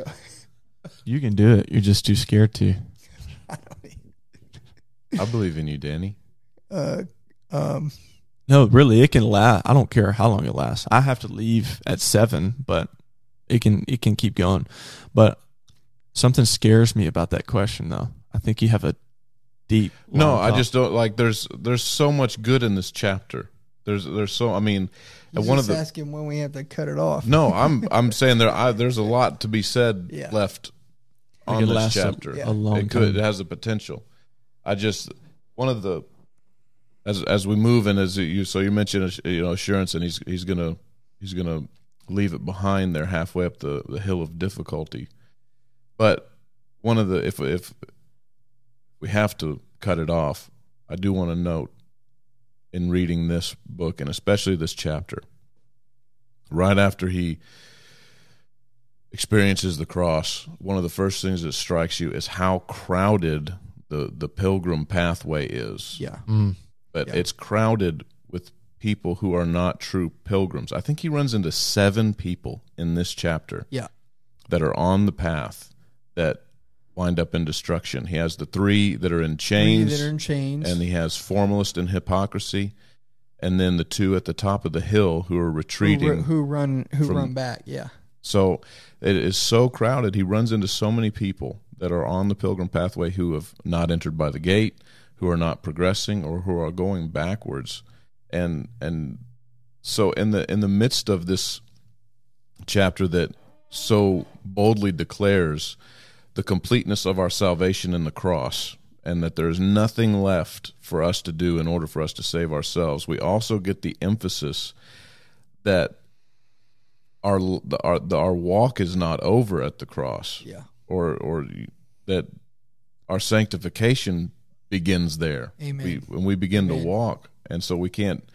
You can do it. You're just too scared to. I don't. I believe in you, Danny. Uh, um, No, really, it can last. I don't care how long it lasts. I have to leave at seven, but it can it can keep going. But something scares me about that question, though. I think you have a deep. No, I just don't like. There's there's so much good in this chapter. There's there's so I mean, He's one of just the asking when we have to cut it off. no, I'm I'm saying there I, there's a lot to be said Yeah. left It on could this last a- chapter. a long it could time. it has the potential. I just one of the as as we move and as you so you mentioned you know assurance and he's he's gonna he's gonna leave it behind there halfway up the the hill of difficulty. But one of the if if we have to cut it off, I do want to note in reading this book and especially this chapter, right after he experiences the cross, one of the first things that strikes you is how crowded the the pilgrim pathway is. Yeah. Mm. But Yeah. it's crowded with people who are not true pilgrims. I think he runs into seven people in this chapter Yeah. that are on the path that wind up in destruction. He has the three that are in Three chains that are in chains. and he has formalist and hypocrisy, and then the two at the top of the hill who are retreating. ru- who run who from- run back. Yeah. so it is so crowded. He runs into so many people that are on the pilgrim pathway who have not entered by the gate, who are not progressing, or who are going backwards, and and so in the in the midst of this chapter that so boldly declares the completeness of our salvation in the cross and that there's nothing left for us to do in order for us to save ourselves we also get the emphasis that our our our walk is not over at the cross Yeah. or or that our sanctification begins there Amen. we, when we begin Amen. to walk and so we can't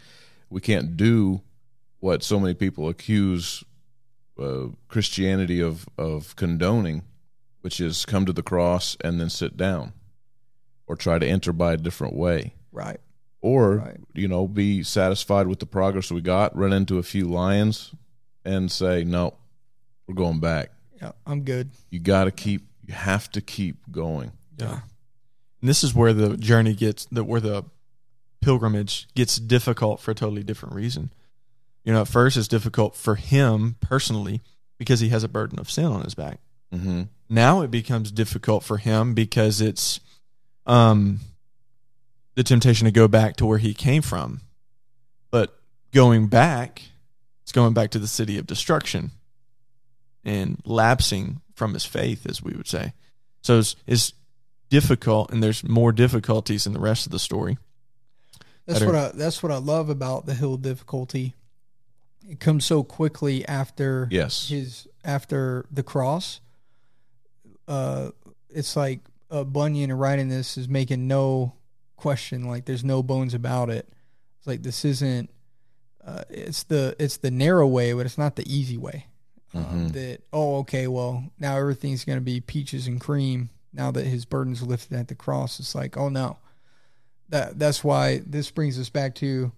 we can't do what so many people accuse uh, Christianity of of condoning, which is come to the cross and then sit down, or try to enter by a different way, Right. or Right. you know be satisfied with the progress we got, run into a few lions, and say no, we're going back. Yeah. I'm good. You got to keep. You have to keep going. Yeah. And this is where the journey gets that where the pilgrimage gets difficult for a totally different reason. You know, at first it's difficult for him personally because he has a burden of sin on his back. Mm-hmm. Now it becomes difficult for him because it's um the temptation to go back to where he came from. But going back, it's going back to the city of destruction and lapsing from his faith, as we would say. So it's, it's difficult, and there's more difficulties in the rest of the story. That's Better. what I that's what I love about the hill difficulty. It comes so quickly after Yes. his after the cross. Uh, it's like uh, Bunyan writing this is making no question. Like there's no bones about it. It's like this isn't. Uh, it's the it's the narrow way, but it's not the easy way. Um, Mhm. that oh okay well now everything's gonna be peaches and cream now that his burden's lifted at the cross. It's like oh no, that that's why this brings us back to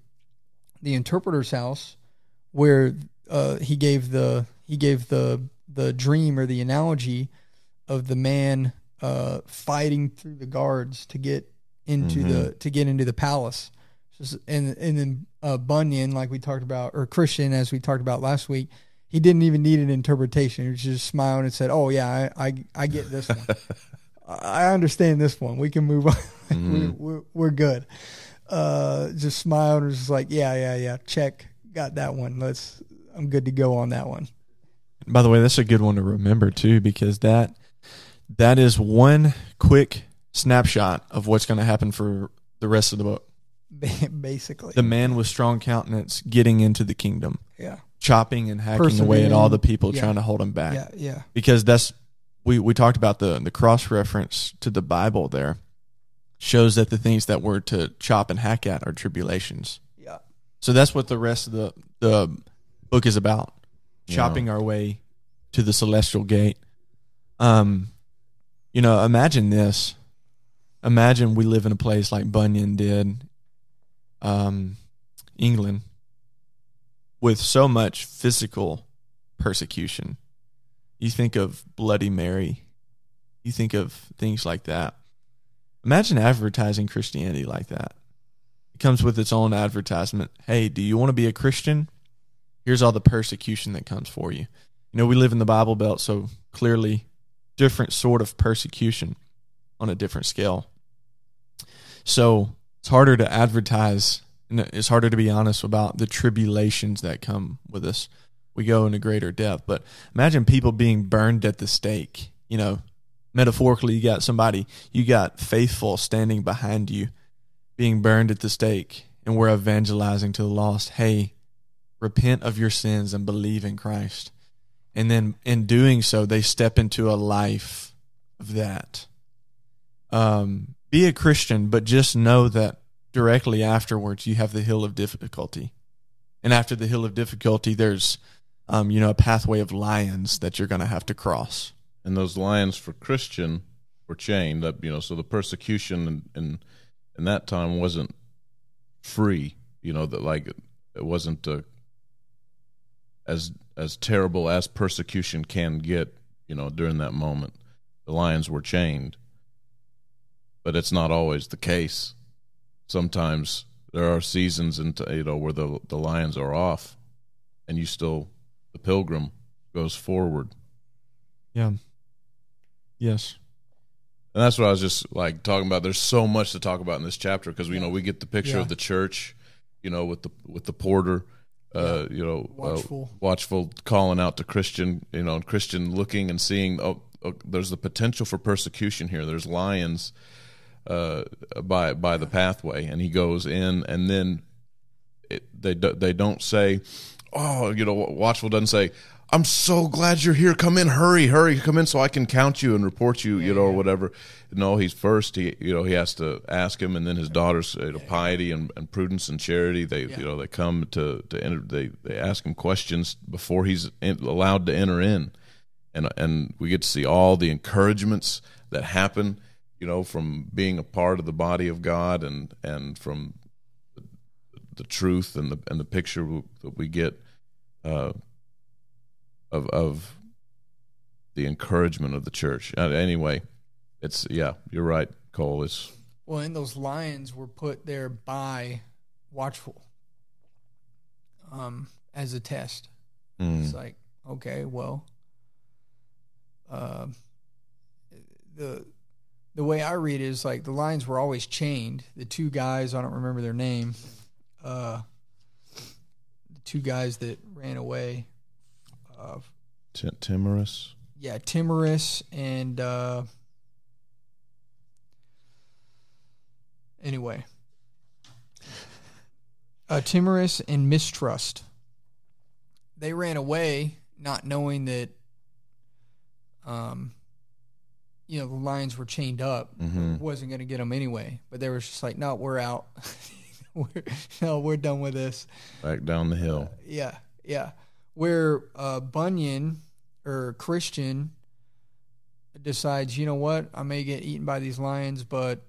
the interpreter's house where uh, he gave the he gave the the dream or the analogy of the man uh, fighting through the guards to get into the to get into the palace. Just, and and then uh, Bunyan, like we talked about, or Christian, as we talked about last week, he didn't even need an interpretation. He just smiled and said, "Oh yeah, I I, I get this one. I understand this one. We can move on. we, we're, we're good." Uh, just smiled and was just like, "Yeah, yeah, yeah. Check. Got that one. Let's. I'm good to go on that one." By the way, that's a good one to remember too, because that that is one quick snapshot of what's going to happen for the rest of the book. Basically, The man with strong countenance getting into the kingdom, yeah, chopping and hacking away at all the people Yeah. trying to hold him back. yeah, yeah, Because that's we we talked about the the cross reference to the Bible there shows that the things that we're to chop and hack at are tribulations. yeah. So that's what the rest of the the book is about. Yeah. Chopping our way to the celestial gate. Um you know, imagine this. Imagine we live in a place like Bunyan did um England with so much physical persecution. You think of Bloody Mary. You think of things like that. Imagine advertising Christianity like that. It comes with its own advertisement. Hey, do you want to be a Christian? Here's all the persecution that comes for you. You know, we live in the Bible Belt, so clearly different sort of persecution on a different scale. So it's harder to advertise and it's harder to be honest about the tribulations that come with us. We go into greater depth, but imagine people being burned at the stake. You know, metaphorically, you got somebody, you got faithful standing behind you, being burned at the stake, and we're evangelizing to the lost. Hey, repent of your sins and believe in Christ. And then in doing so, they step into a life of that. Um, be a Christian, but just know that directly afterwards you have the hill of difficulty. And after the hill of difficulty, there's, um, you know, a pathway of lions that you're going to have to cross. And those lions for Christian were chained. That you know, so the persecution in in, in that time wasn't free. You know that like it wasn't uh, as as terrible as persecution can get. You know, during that moment, the lions were chained, but it's not always the case. Sometimes there are seasons into you know where the the lions are off, and you still the pilgrim goes forward. Yeah. Yes. And that's what I was just like talking about. There's so much to talk about in this chapter because we you know we get the picture Yeah. of the church, you know, with the with the porter, uh, you know, Watchful. uh, watchful, calling out to Christian, you know, Christian looking and seeing. Oh, oh, there's the potential for persecution here. There's lions uh, by by the pathway, and he goes in, and then it, they do, they don't say, oh, you know, watchful doesn't say. I'm so glad you're here. Come in, hurry, hurry, come in so I can count you and report you, you know, or whatever. No, he's first. He, you know, he has to ask him, and then his daughters, you know, piety and, and prudence and charity. They, you know, they come to to enter. They they ask him questions before he's in, allowed to enter in, and and we get to see all the encouragements that happen, you know, from being a part of the body of God and and from the truth and the and the picture that we get uh, of of the encouragement of the church. Uh, anyway, it's yeah, you're right, Cole. It's Well, and those lions were put there by Watchful um, as a test. mm, It's like, okay, well, uh, the the way I read it is like the lions were always chained. The two guys, I don't remember their name, uh, the two guys that ran away. Uh, t- timorous. yeah, timorous and uh, anyway, uh, timorous and mistrust. They ran away, not knowing that, um, you know, the lions were chained up. Mhm. wasn't going to get them anyway. But they were just like, no, we're out. we're, no, we're done with this. Back down the hill. Yeah, yeah. Where uh, Bunyan or Christian decides, you know what, I may get eaten by these lions, but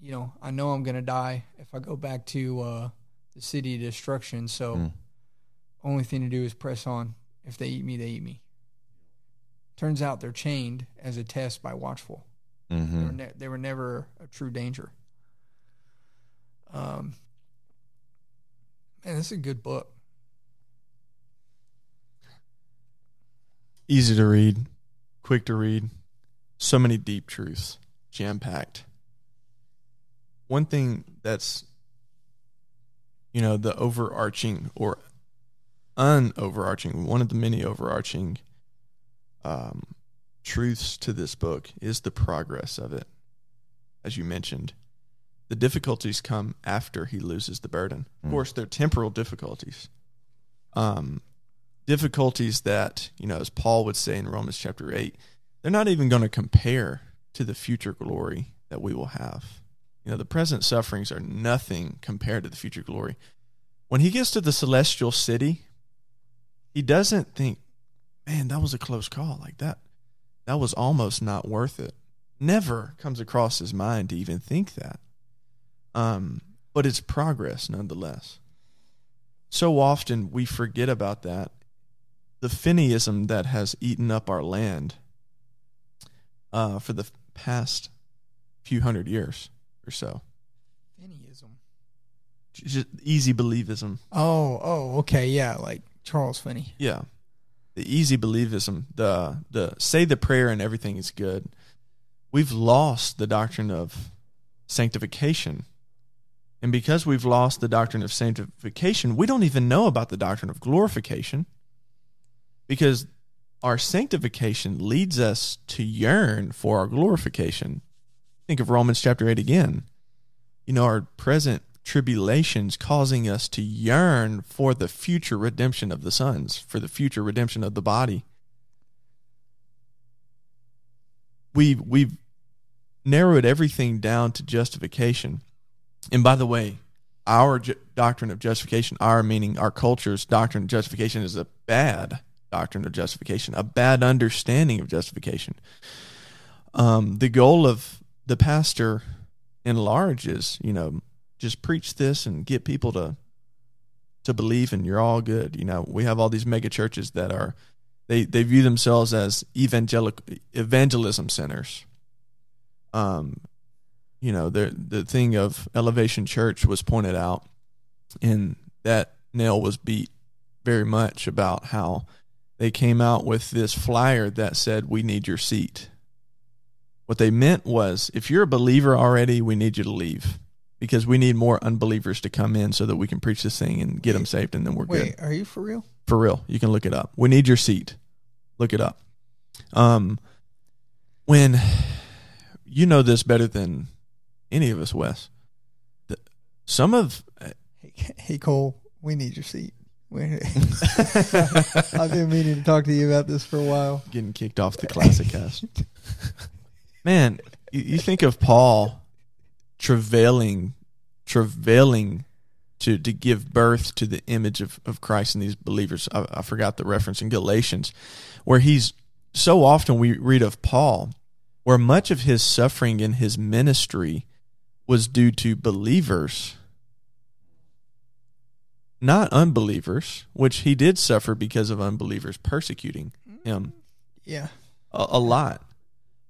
you know, I know I'm gonna die if I go back to uh, the city of destruction. So, Mm. only thing to do is press on. If they eat me, they eat me. Turns out they're chained as a test by Watchful. They, were ne- they were never a true danger. Um, man, this is a good book. Easy to read, quick to read. So many deep truths, jam packed. One thing that's, you know, the overarching or unoverarching, one of the many overarching um, truths to this book is the progress of it. As you mentioned, the difficulties come after he loses the burden. Of Mm. course, they're temporal difficulties. Um, difficulties that, you know, as Paul would say in Romans chapter 8, they're not even going to compare to the future glory that we will have. You know, the present sufferings are nothing compared to the future glory. When he gets to the celestial city, he doesn't think, man, that was a close call. Like that, that was almost not worth it. Never comes across his mind to even think that. Um, but it's progress nonetheless. So often we forget about that. The Finneyism that has eaten up our land uh, for the past few hundred years or so. Finneyism. Just easy believism. Oh, oh, okay, yeah, like Charles Finney. Yeah. The easy believism, the the say the prayer and everything is good. We've lost the doctrine of sanctification. And because we've lost the doctrine of sanctification, we don't even know about the doctrine of glorification because our sanctification leads us to yearn for our glorification. Think of Romans chapter 8 again. You know, our present tribulations causing us to yearn for the future redemption of the sons, for the future redemption of the body. We've, we've narrowed everything down to justification. And by the way, our ju- doctrine of justification, our meaning our culture's doctrine of justification, is a bad doctrine of justification, a bad understanding of justification. Um, the goal of the pastor in large is, you know, just preach this and get people to to believe and you're all good. You know, we have all these mega churches that are they they view themselves as evangelic evangelism centers. Um, you know, the the thing of Elevation Church was pointed out, and that nail was beat very much about how they came out with this flyer that said, "We need your seat." What they meant was, if you're a believer already, we need you to leave because we need more unbelievers to come in so that we can preach this thing and get them saved, and then we're Wait, good. are you for real? For real, you can look it up. We need your seat. Look it up. Um, when you know this better than any of us, Wes. The, some of Hey, hey, Cole, we need your seat. I've been meaning to talk to you about this for a while. getting kicked off the classic cast. Man, you, you think of Paul travailing, travailing to to give birth to the image of, of Christ in these believers. I, I forgot the reference in Galatians, where he's so often we read of Paul, where much of his suffering in his ministry was due to believers, not unbelievers, which he did suffer because of unbelievers persecuting him Yeah. a, a lot.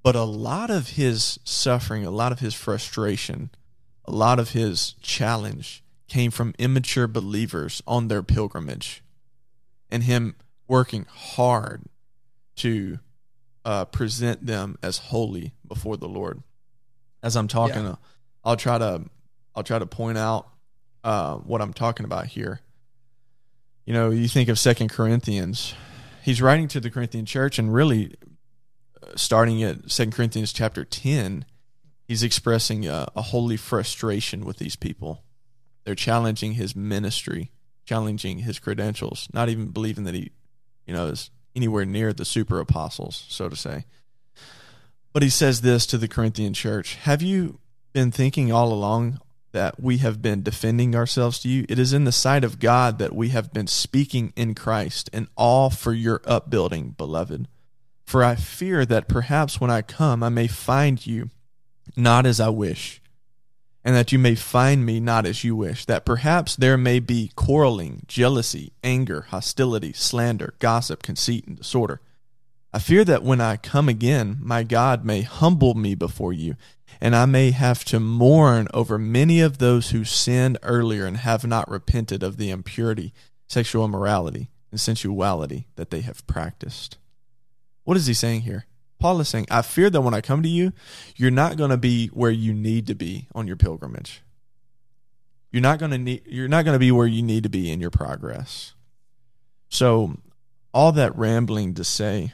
But a lot of his suffering, a lot of his frustration, a lot of his challenge came from immature believers on their pilgrimage and him working hard to uh, present them as holy before the Lord. As I'm talking, Yeah. uh, I'll try to I'll try to point out uh, what I'm talking about here. You know, you think of Second Corinthians. He's writing to the Corinthian church, and really, uh, starting at Second Corinthians chapter ten, he's expressing a, a holy frustration with these people. They're challenging his ministry, challenging his credentials, not even believing that he, you know, is anywhere near the super apostles, so to say. But he says this to the Corinthian church Have you been thinking all along that we have been defending ourselves to you? It is in the sight of God that we have been speaking in Christ, and all for your upbuilding, beloved. For I fear that perhaps when I come, I may find you not as I wish, and that you may find me not as you wish, that perhaps there may be quarreling, jealousy, anger, hostility, slander, gossip, conceit, and disorder. I fear that when I come again, my God may humble me before you, and I may have to mourn over many of those who sinned earlier and have not repented of the impurity, sexual immorality, and sensuality that they have practiced. What is he saying here? Paul is saying, I fear that when I come to you, you're not going to be where you need to be on your pilgrimage. You're not going to need you're not going to be where you need to be in your progress. So, all that rambling to say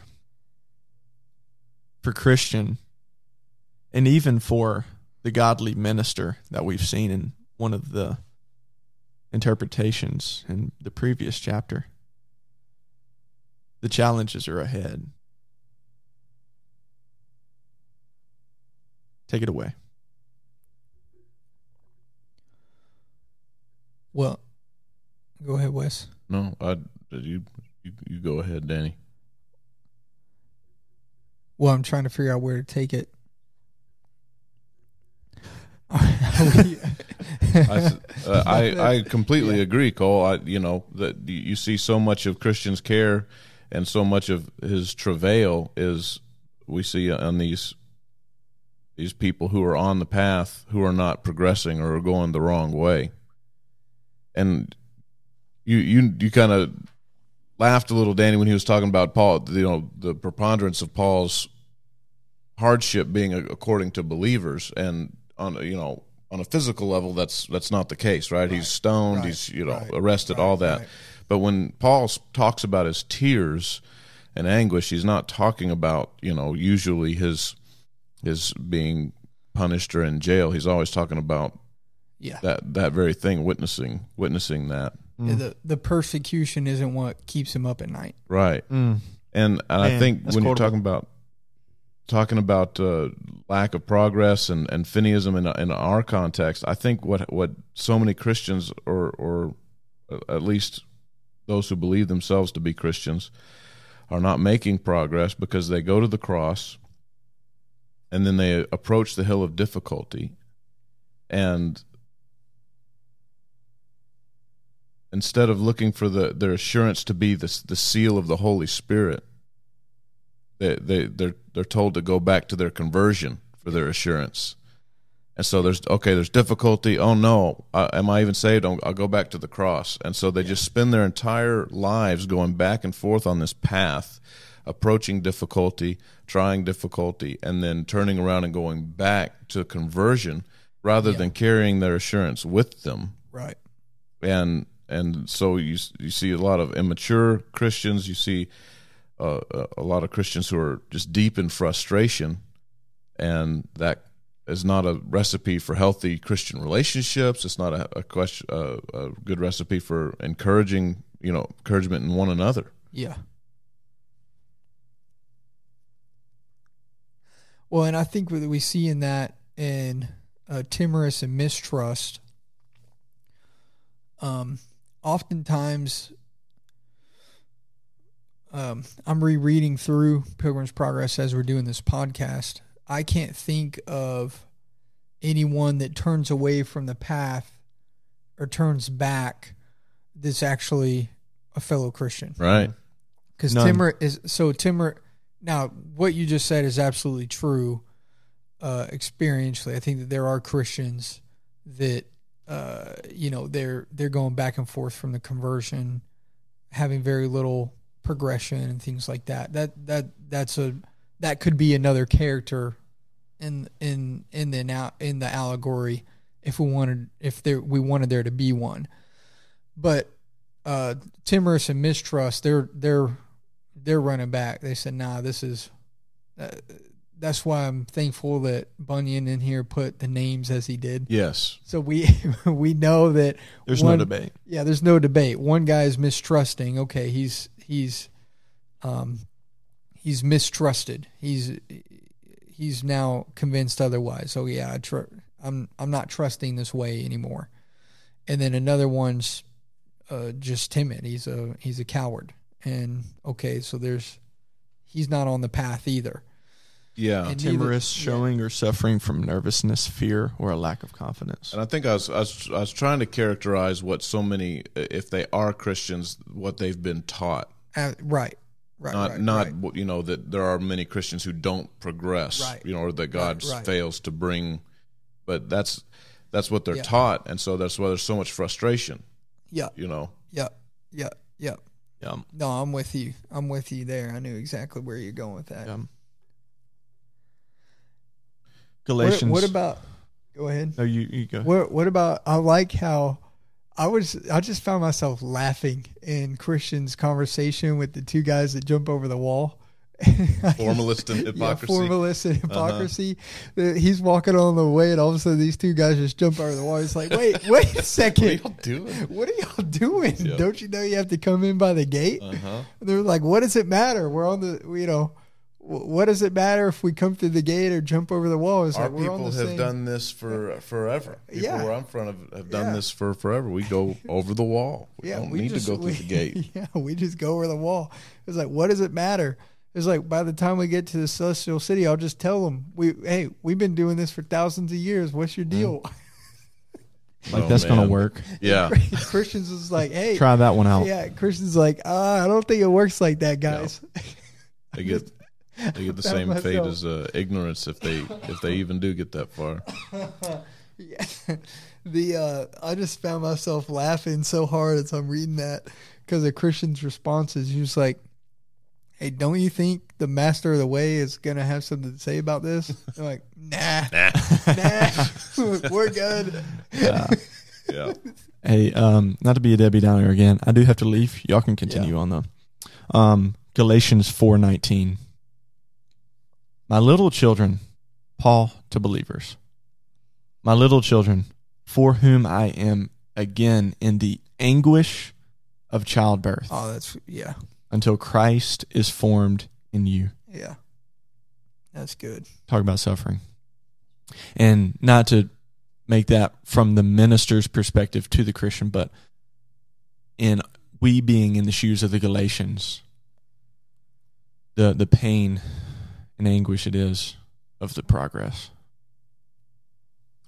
for Christian and even for the godly minister that we've seen in one of the interpretations in the previous chapter. The challenges are ahead. Take it away. Well, go ahead, Wes. No, I you you, you go ahead, Danny. Well, I'm trying to figure out where to take it. I, uh, I I completely agree, Cole. I you know that you- you see so much of Christian's care and so much of his travail is we see on these these people who are on the path who are not progressing or are going the wrong way. And you you you kind of laughed a little, Danny, when he was talking about Paul. You know the preponderance of Paul's hardship being according to believers and on you know on a physical level, that's that's not the case, right? He's stoned, right, he's you know right, arrested, right, all that. right. But when Paul talks about his tears and anguish, he's not talking about you know usually his his being punished or in jail. He's always talking about Yeah. that that very thing, witnessing witnessing that. Yeah, The the persecution isn't what keeps him up at night. Right. Mm. And, and I think that's when you're talking about talking about uh, lack of progress and and Finneyism in in our context, I think what what so many Christians or or at least those who believe themselves to be Christians are not making progress because they go to the cross and then they approach the hill of difficulty and instead of looking for the their assurance to be the the seal of the Holy Spirit, they they they're they're told to go back to their conversion for their assurance. And so there's okay, there's difficulty. Oh no, uh, am I even saved? I'll, I'll go back to the cross. And so they just spend their entire lives going back and forth on this path, approaching difficulty, trying difficulty, and then turning around and going back to conversion rather Yeah. than carrying their assurance with them Right. and and so you you see a lot of immature Christians. You see uh, a- lot of Christians who are just deep in frustration, and that is not a recipe for healthy Christian relationships. It's not a, a question a good recipe for encouraging you know encouragement in one another. Yeah. Well, and I think that we see in that in uh, timorous and mistrust. Um, oftentimes, um, I'm rereading through Pilgrim's Progress as we're doing this podcast. I can't think of anyone that turns away from the path or turns back that's actually a fellow Christian Right. because None. Timmer is so Timmer. Now, what you just said is absolutely true. Uh, experientially, I think that there are Christians that uh, you know they're they're going back and forth from the conversion, having very little progression and things like that. That that that's a that could be another character in in in the now in the allegory if we wanted if there we wanted there to be one, but uh, timorous and mistrust, they're they're they're running back. They said, "Nah, this is." Uh, that's why I'm thankful that Bunyan in here put the names as he did. Yes. So we we know that There's one- no debate. Yeah, there's no debate. One guy is mistrusting. Okay, he's he's um he's mistrusted. He's he's now convinced otherwise. Oh yeah, I tr- I'm I'm not trusting this way anymore. And then another one's uh, just timid. He's a he's a coward. And okay, so there's he's not on the path either. Yeah. And neither- Timorous, yeah. showing or suffering from nervousness, fear, or a lack of confidence. And I think I was, I was I was trying to characterize what so many, if they are Christians, what they've been taught. Uh, right. Right. not right, not right. you know that there are many Christians who don't progress, Right. you know, or that God right. fails to bring. But that's that's what they're Yeah. taught, and so that's why there's so much frustration. Yeah. You know, Yeah. Yeah. Yeah. Yeah. No, I'm with you. I'm with you there. I knew exactly where you're going with that. Yeah. What, Galatians. what about? Go ahead. No, you, you go. What What about? I like how I was. I just found myself laughing in Christian's conversation with the two guys that jump over the wall. formalist and hypocrisy. Yeah, formalist and hypocrisy. Uh, He's walking on the way, and all of a sudden, these two guys just jump over the wall. He's like, wait, wait a second. What are y'all doing? What are y'all doing? Yeah. Don't you know you have to come in by the gate? Uh-huh. And they're like, what does it matter? We're on the, you know, what does it matter if we come through the gate or jump over the wall? It's Our like we're on people the have same. done this for forever. People Yeah. where I'm from have, have done Yeah. this for forever. We go over the wall. We yeah, don't we need just, to go through we, the gate. Yeah, we just go over the wall. It's like, what does it matter? It's like by the time we get to the celestial city, I'll just tell them, we, hey, we've been doing this for thousands of years. What's your deal? like Oh, that's gonna work. Yeah. Christians is like, hey, Try that one out. yeah. Christians like, uh, I don't think it works like that, guys. They get they get the Found same fate as uh, ignorance if they if they even do get that far. Yeah. The uh, I just found myself laughing so hard as I'm reading that because of Christian's responses. He was like, hey, don't you think the master of the way is going to have something to say about this? They're like, nah, nah, nah. we're good. Yeah. Yeah. Hey, um, not to be a Debbie Downer again, I do have to leave. Y'all can continue on though. Um, Galatians four nineteen. My little children, Paul to believers. My little children, for whom I am again in the anguish of childbirth, Oh, that's, yeah, until Christ is formed in you. yeah. That's good. Talk about suffering. And not to make that from the minister's perspective to the Christian, but in we being in the shoes of the Galatians, the the pain and anguish it is of the progress.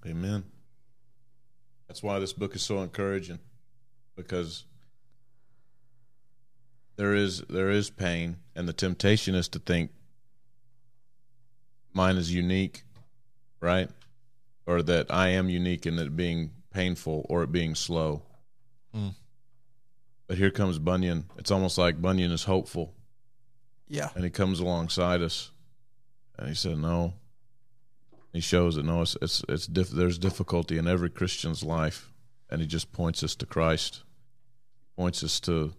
Amen. That's why this book is so encouraging because there is there is pain and the temptation is to think mine is unique, right? Or that I am unique in it being painful or it being slow. Mm. But here comes Bunyan. It's almost like Bunyan is hopeful Yeah. and he comes alongside us and he said no. He shows that no it's it's, it's diff- there's difficulty in every christian's life and he just points us to christ. Points us to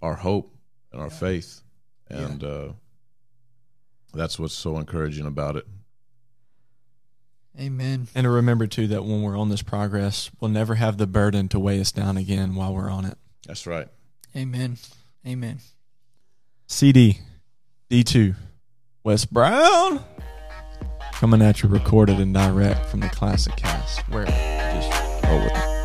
our hope and our faith. And uh, that's what's so encouraging about it. Amen. And to remember too that when we're on this progress, we'll never have the burden to weigh us down again while we're on it. that's right. Amen. Amen. CD D2 Wes Brown. Coming at you recorded and direct from the classic cast. Where? Just roll with it.